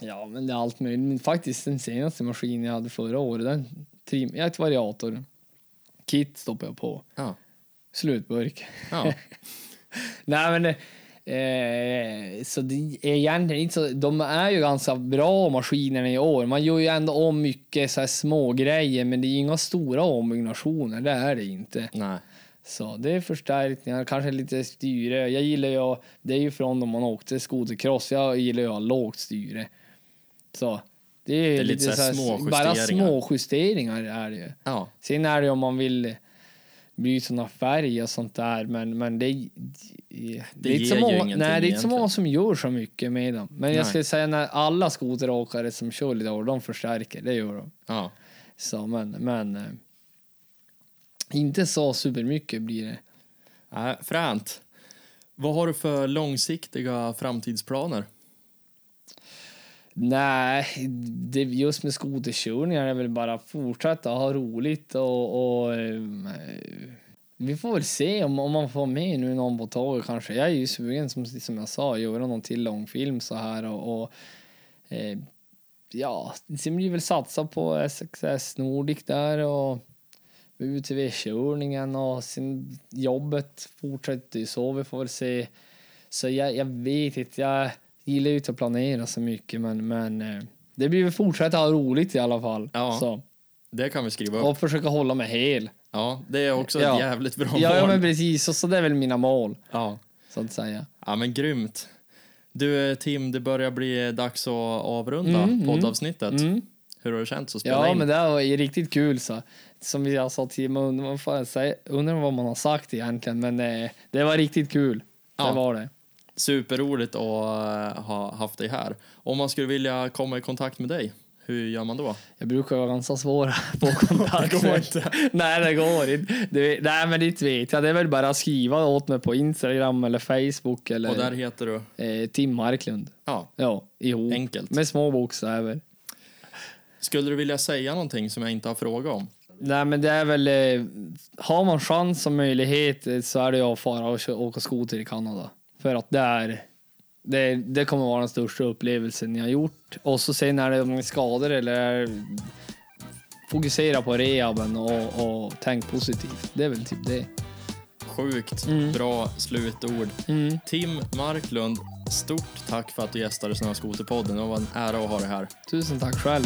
Ja, men det är allt möjligt. Men faktiskt den senaste maskinen jag hade förra året, den trim, jag ett variator. Kit stoppade jag på. Ja. Slutburk. ja. <laughs> Nej, men eh, så det är egentligen inte så. De är ju ganska bra maskinerna i år. Man gör ju ändå om mycket så här små grejer, men det är inga stora ombyggnationer. Det är det inte. Nej. Så det är förstärkningar, kanske lite styre. Jag gillar ju, det är ju från om man åkte skotercross, jag gillar ju att ha lågt styre. Så det är, är lite lite så små bara justeringar. små justeringar är det ju. Ja. Sen är det om man vill byta färg och sånt där, men, men det, det, det är inte så ger ju många, nej, det är inte så många som gör så mycket med dem. Men Nej. jag skulle säga när alla skoteråkare som kör lite år, de förstärker, det gör de. ja. Så, men, men eh, inte så supermycket blir det. Nej, fränt. Vad har du för långsiktiga framtidsplaner? Nej, det, just med skoterkörningar är väl bara fortsätta ha roligt och, och ehm, eh, vi får väl se om, om man får med nu någon på tåget kanske. Jag är ju sugen som, som jag sa, göra någon till långfilm så här och, och eh, ja, sen blir väl satsa på SXS Nordic där och UTV-körningen och sen jobbet fortsätter ju så. Vi får väl se. Så jag, jag vet inte, jag gillar ju inte att planera så mycket men, men eh, det blir väl fortsätta ha roligt i alla fall. Ja. Så, Det kan vi skriva upp. och försöka hålla mig hel. Ja, det är också Ja. ett jävligt bra Ja, ja mål. men precis, och så det är väl mina mål Ja. så att säga. ja, men grymt. Du eh, Tim, det börjar bli dags att avrunda Mm, mm. poddavsnittet. Mm. Hur har det känts att spela Ja, in? men det var riktigt kul så. Som jag sa till man undrar, vad säger- undrar vad man har sagt egentligen, men eh, det var riktigt kul. Ja. Det var det. Superroligt att eh, ha haft dig här. Om man skulle vilja komma i kontakt med dig, hur gör man då? Jag brukar vara ganska svår <laughs> få kontakt <laughs> Det går inte. <laughs> Nej, det går inte. Det, nej, men det vet jag. Det är väl bara att skriva åt mig på Instagram eller Facebook eller Och där heter du? eh, Tim Marklund. Ja, Ja, ihop. enkelt. Med små bokstäver. Skulle du vilja säga någonting som jag inte har frågat om? Nej, men det är väl, eh, har man chans och möjlighet eh, så är det ju att fara och åka skoter i Kanada. För att det är, det, det kommer vara den största upplevelsen ni har gjort. Och så sen är det om ni är skador eller fokusera på rehaben och, och tänk positivt. Det är väl typ det. Sjukt mm. bra slutord. Mm. Tim Marklund, stort tack för att du gästade Snöskoterpodden. Det var en ära att ha dig här. Tusen tack själv.